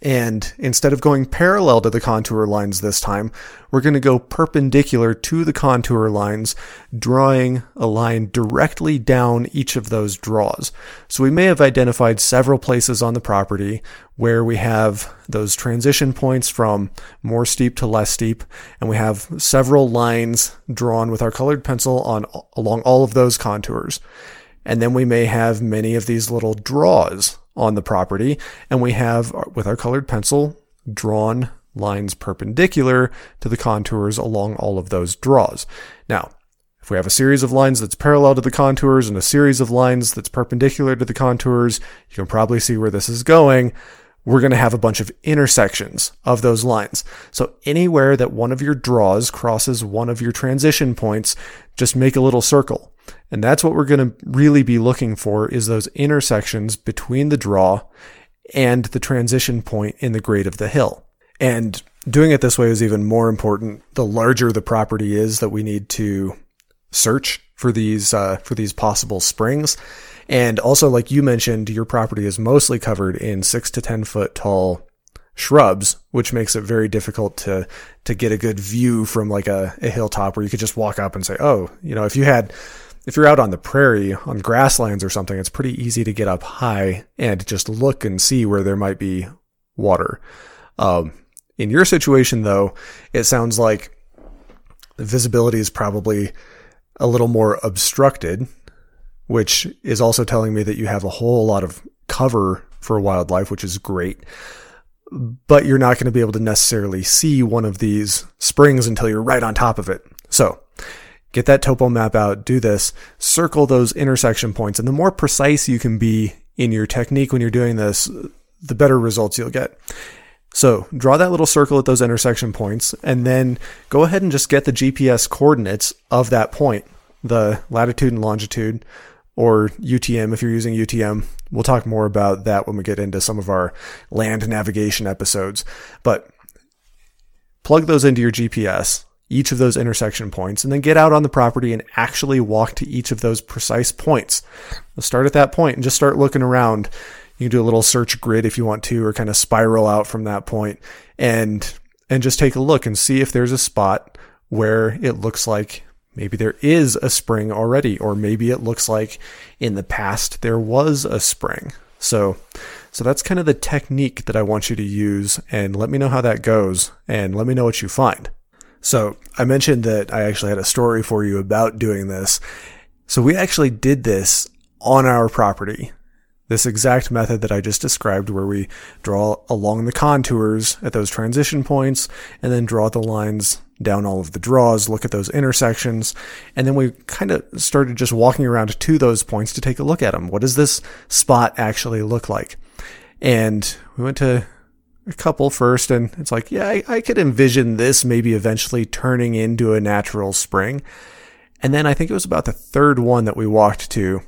And instead of going parallel to the contour lines this time, we're going to go perpendicular to the contour lines, drawing a line directly down each of those draws. So we may have identified several places on the property where we have those transition points from more steep to less steep, and we have several lines drawn with our colored pencil on along all of those contours. And then we may have many of these little draws on the property, and we have, uh, with our colored pencil, drawn lines perpendicular to the contours along all of those draws. Now, if we have a series of lines that's parallel to the contours and a series of lines that's perpendicular to the contours, you can probably see where this is going. We're going to have a bunch of intersections of those lines. So anywhere that one of your draws crosses one of your transition points, just make a little circle. And that's what we're going to really be looking for is those intersections between the draw and the transition point in the grade of the hill. And doing it this way is even more important the larger the property is that we need to search for these uh, for these possible springs. And also, like you mentioned, your property is mostly covered in six to ten foot tall shrubs, which makes it very difficult to to get a good view from like a, a hilltop where you could just walk up and say, oh, you know, if you had if you're out on the prairie on grasslands or something, it's pretty easy to get up high and just look and see where there might be water. Um, in your situation, though, it sounds like the visibility is probably a little more obstructed, which is also telling me that you have a whole lot of cover for wildlife, which is great. But you're not going to be able to necessarily see one of these springs until you're right on top of it. So, get that topo map out, do this, circle those intersection points. And the more precise you can be in your technique when you're doing this, the better results you'll get. So draw that little circle at those intersection points and then go ahead and just get the GPS coordinates of that point, the latitude and longitude or UTM if you're using UTM. We'll talk more about that when we get into some of our land navigation episodes. But plug those into your GPS each of those intersection points and then get out on the property and actually walk to each of those precise points. Start at that point and just start looking around. You can do a little search grid if you want to, or kind of spiral out from that point and, and just take a look and see if there's a spot where it looks like maybe there is a spring already, or maybe it looks like in the past there was a spring. So, so that's kind of the technique that I want you to use and let me know how that goes and let me know what you find. So I mentioned that I actually had a story for you about doing this. So we actually did this on our property. This exact method that I just described, where we draw along the contours at those transition points and then draw the lines down all of the draws, look at those intersections, and then we kind of started just walking around to those points to take a look at them. What does this spot actually look like? And we went to a couple first, and it's like, yeah, I, I could envision this maybe eventually turning into a natural spring. And then I think it was about the third one that we walked to.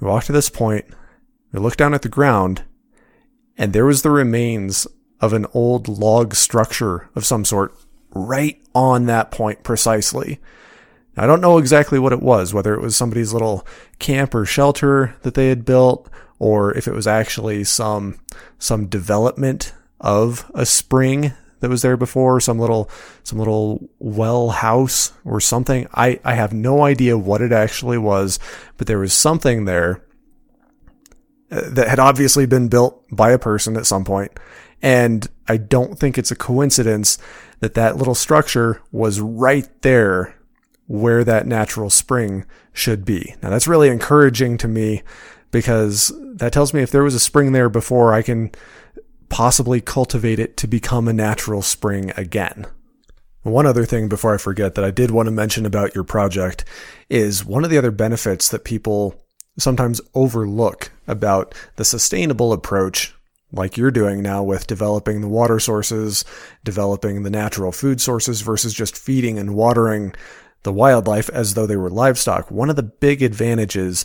We walked to this point, we looked down at the ground, and there was the remains of an old log structure of some sort right on that point precisely. Now, I don't know exactly what it was, whether it was somebody's little camp or shelter that they had built, or if it was actually some some development of a spring that was there before, some little some little well house or something. I, I have no idea what it actually was, but there was something there uh, that had obviously been built by a person at some point. And I don't think it's a coincidence that that little structure was right there where that natural spring should be. Now that's really encouraging to me because that tells me if there was a spring there before, I can possibly cultivate it to become a natural spring again. One other thing before I forget that I did want to mention about your project is one of the other benefits that people sometimes overlook about the sustainable approach like you're doing now with developing the water sources, developing the natural food sources versus just feeding and watering the wildlife as though they were livestock. One of the big advantages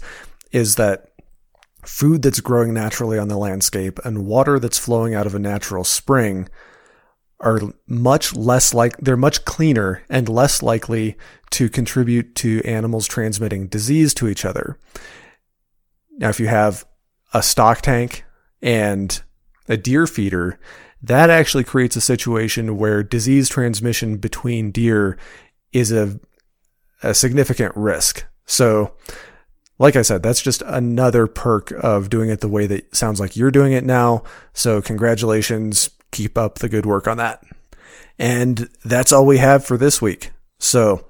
is that food that's growing naturally on the landscape and water that's flowing out of a natural spring are much less like they're much cleaner and less likely to contribute to animals transmitting disease to each other. Now, if you have a stock tank and a deer feeder, that actually creates a situation where disease transmission between deer is a, a significant risk. So, like I said, that's just another perk of doing it the way that sounds like you're doing it now. So, congratulations. Keep up the good work on that. And that's all we have for this week. So,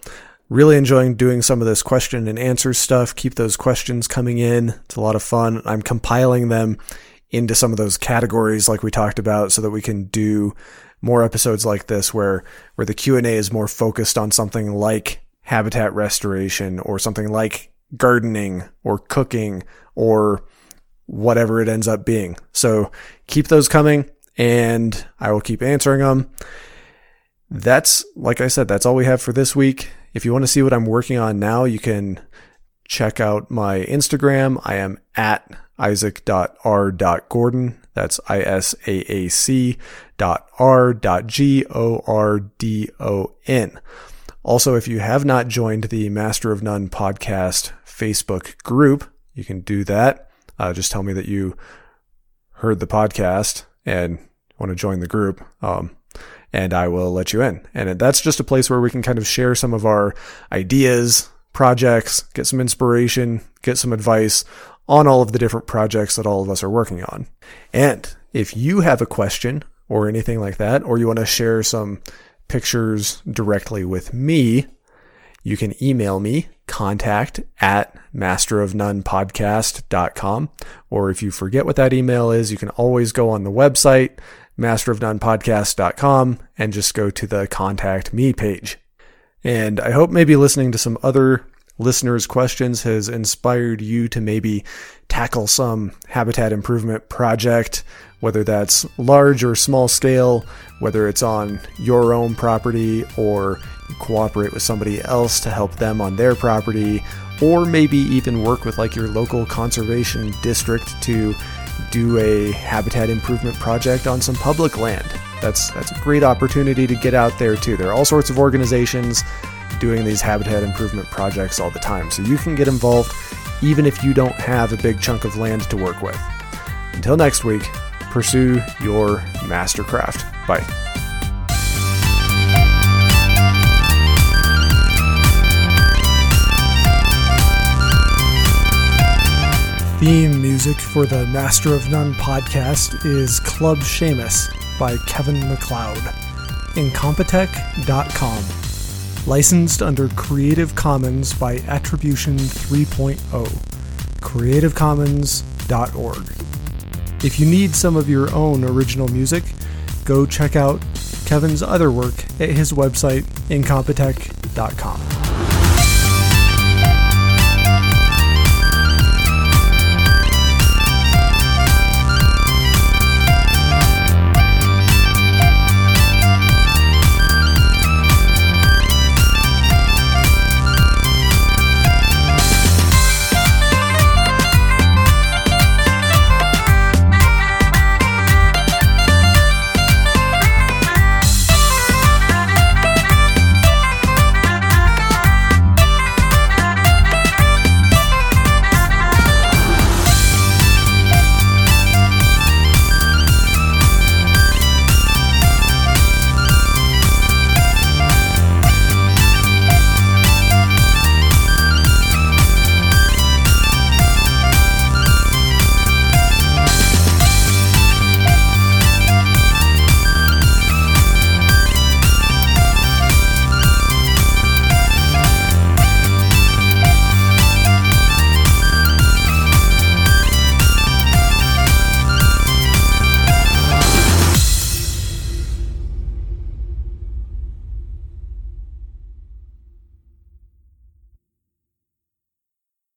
really enjoying doing some of this question and answer stuff. Keep those questions coming in. It's a lot of fun. I'm compiling them into some of those categories like we talked about so that we can do more episodes like this where where the Q&A is more focused on something like habitat restoration or something like gardening or cooking or whatever it ends up being. So keep those coming and I will keep answering them. That's like I said, that's all we have for this week. If you want to see what I'm working on now, you can check out my Instagram. I am at isaac.r.gordon. That's I S A A C dot R dot G O R D O N. Also, if you have not joined the Master of None podcast Facebook group, you can do that. Uh, just tell me that you heard the podcast and want to join the group. Um, and I will let you in. And that's just a place where we can kind of share some of our ideas, projects, get some inspiration, get some advice on all of the different projects that all of us are working on. And if you have a question or anything like that, or you want to share some pictures directly with me, you can email me contact at masterofnonepodcast.com. Or if you forget what that email is, you can always go on the website, masterofnonepodcast.com, and just go to the contact me page. And I hope maybe listening to some other listeners' questions has inspired you to maybe tackle some habitat improvement project, whether that's large or small scale, whether it's on your own property or cooperate with somebody else to help them on their property, or maybe even work with like your local conservation district to do a habitat improvement project on some public land. That's that's a great opportunity to get out there too. There are all sorts of organizations doing these habitat improvement projects all the time. So you can get involved even if you don't have a big chunk of land to work with. Until next week, pursue your mastercraft. Bye. Theme music for the Master of None podcast is Club Seamus by Kevin MacLeod. Incompetech.com. Licensed under Creative Commons by Attribution 3.0. CreativeCommons.org. If you need some of your own original music, go check out Kevin's other work at his website, Incompetech.com.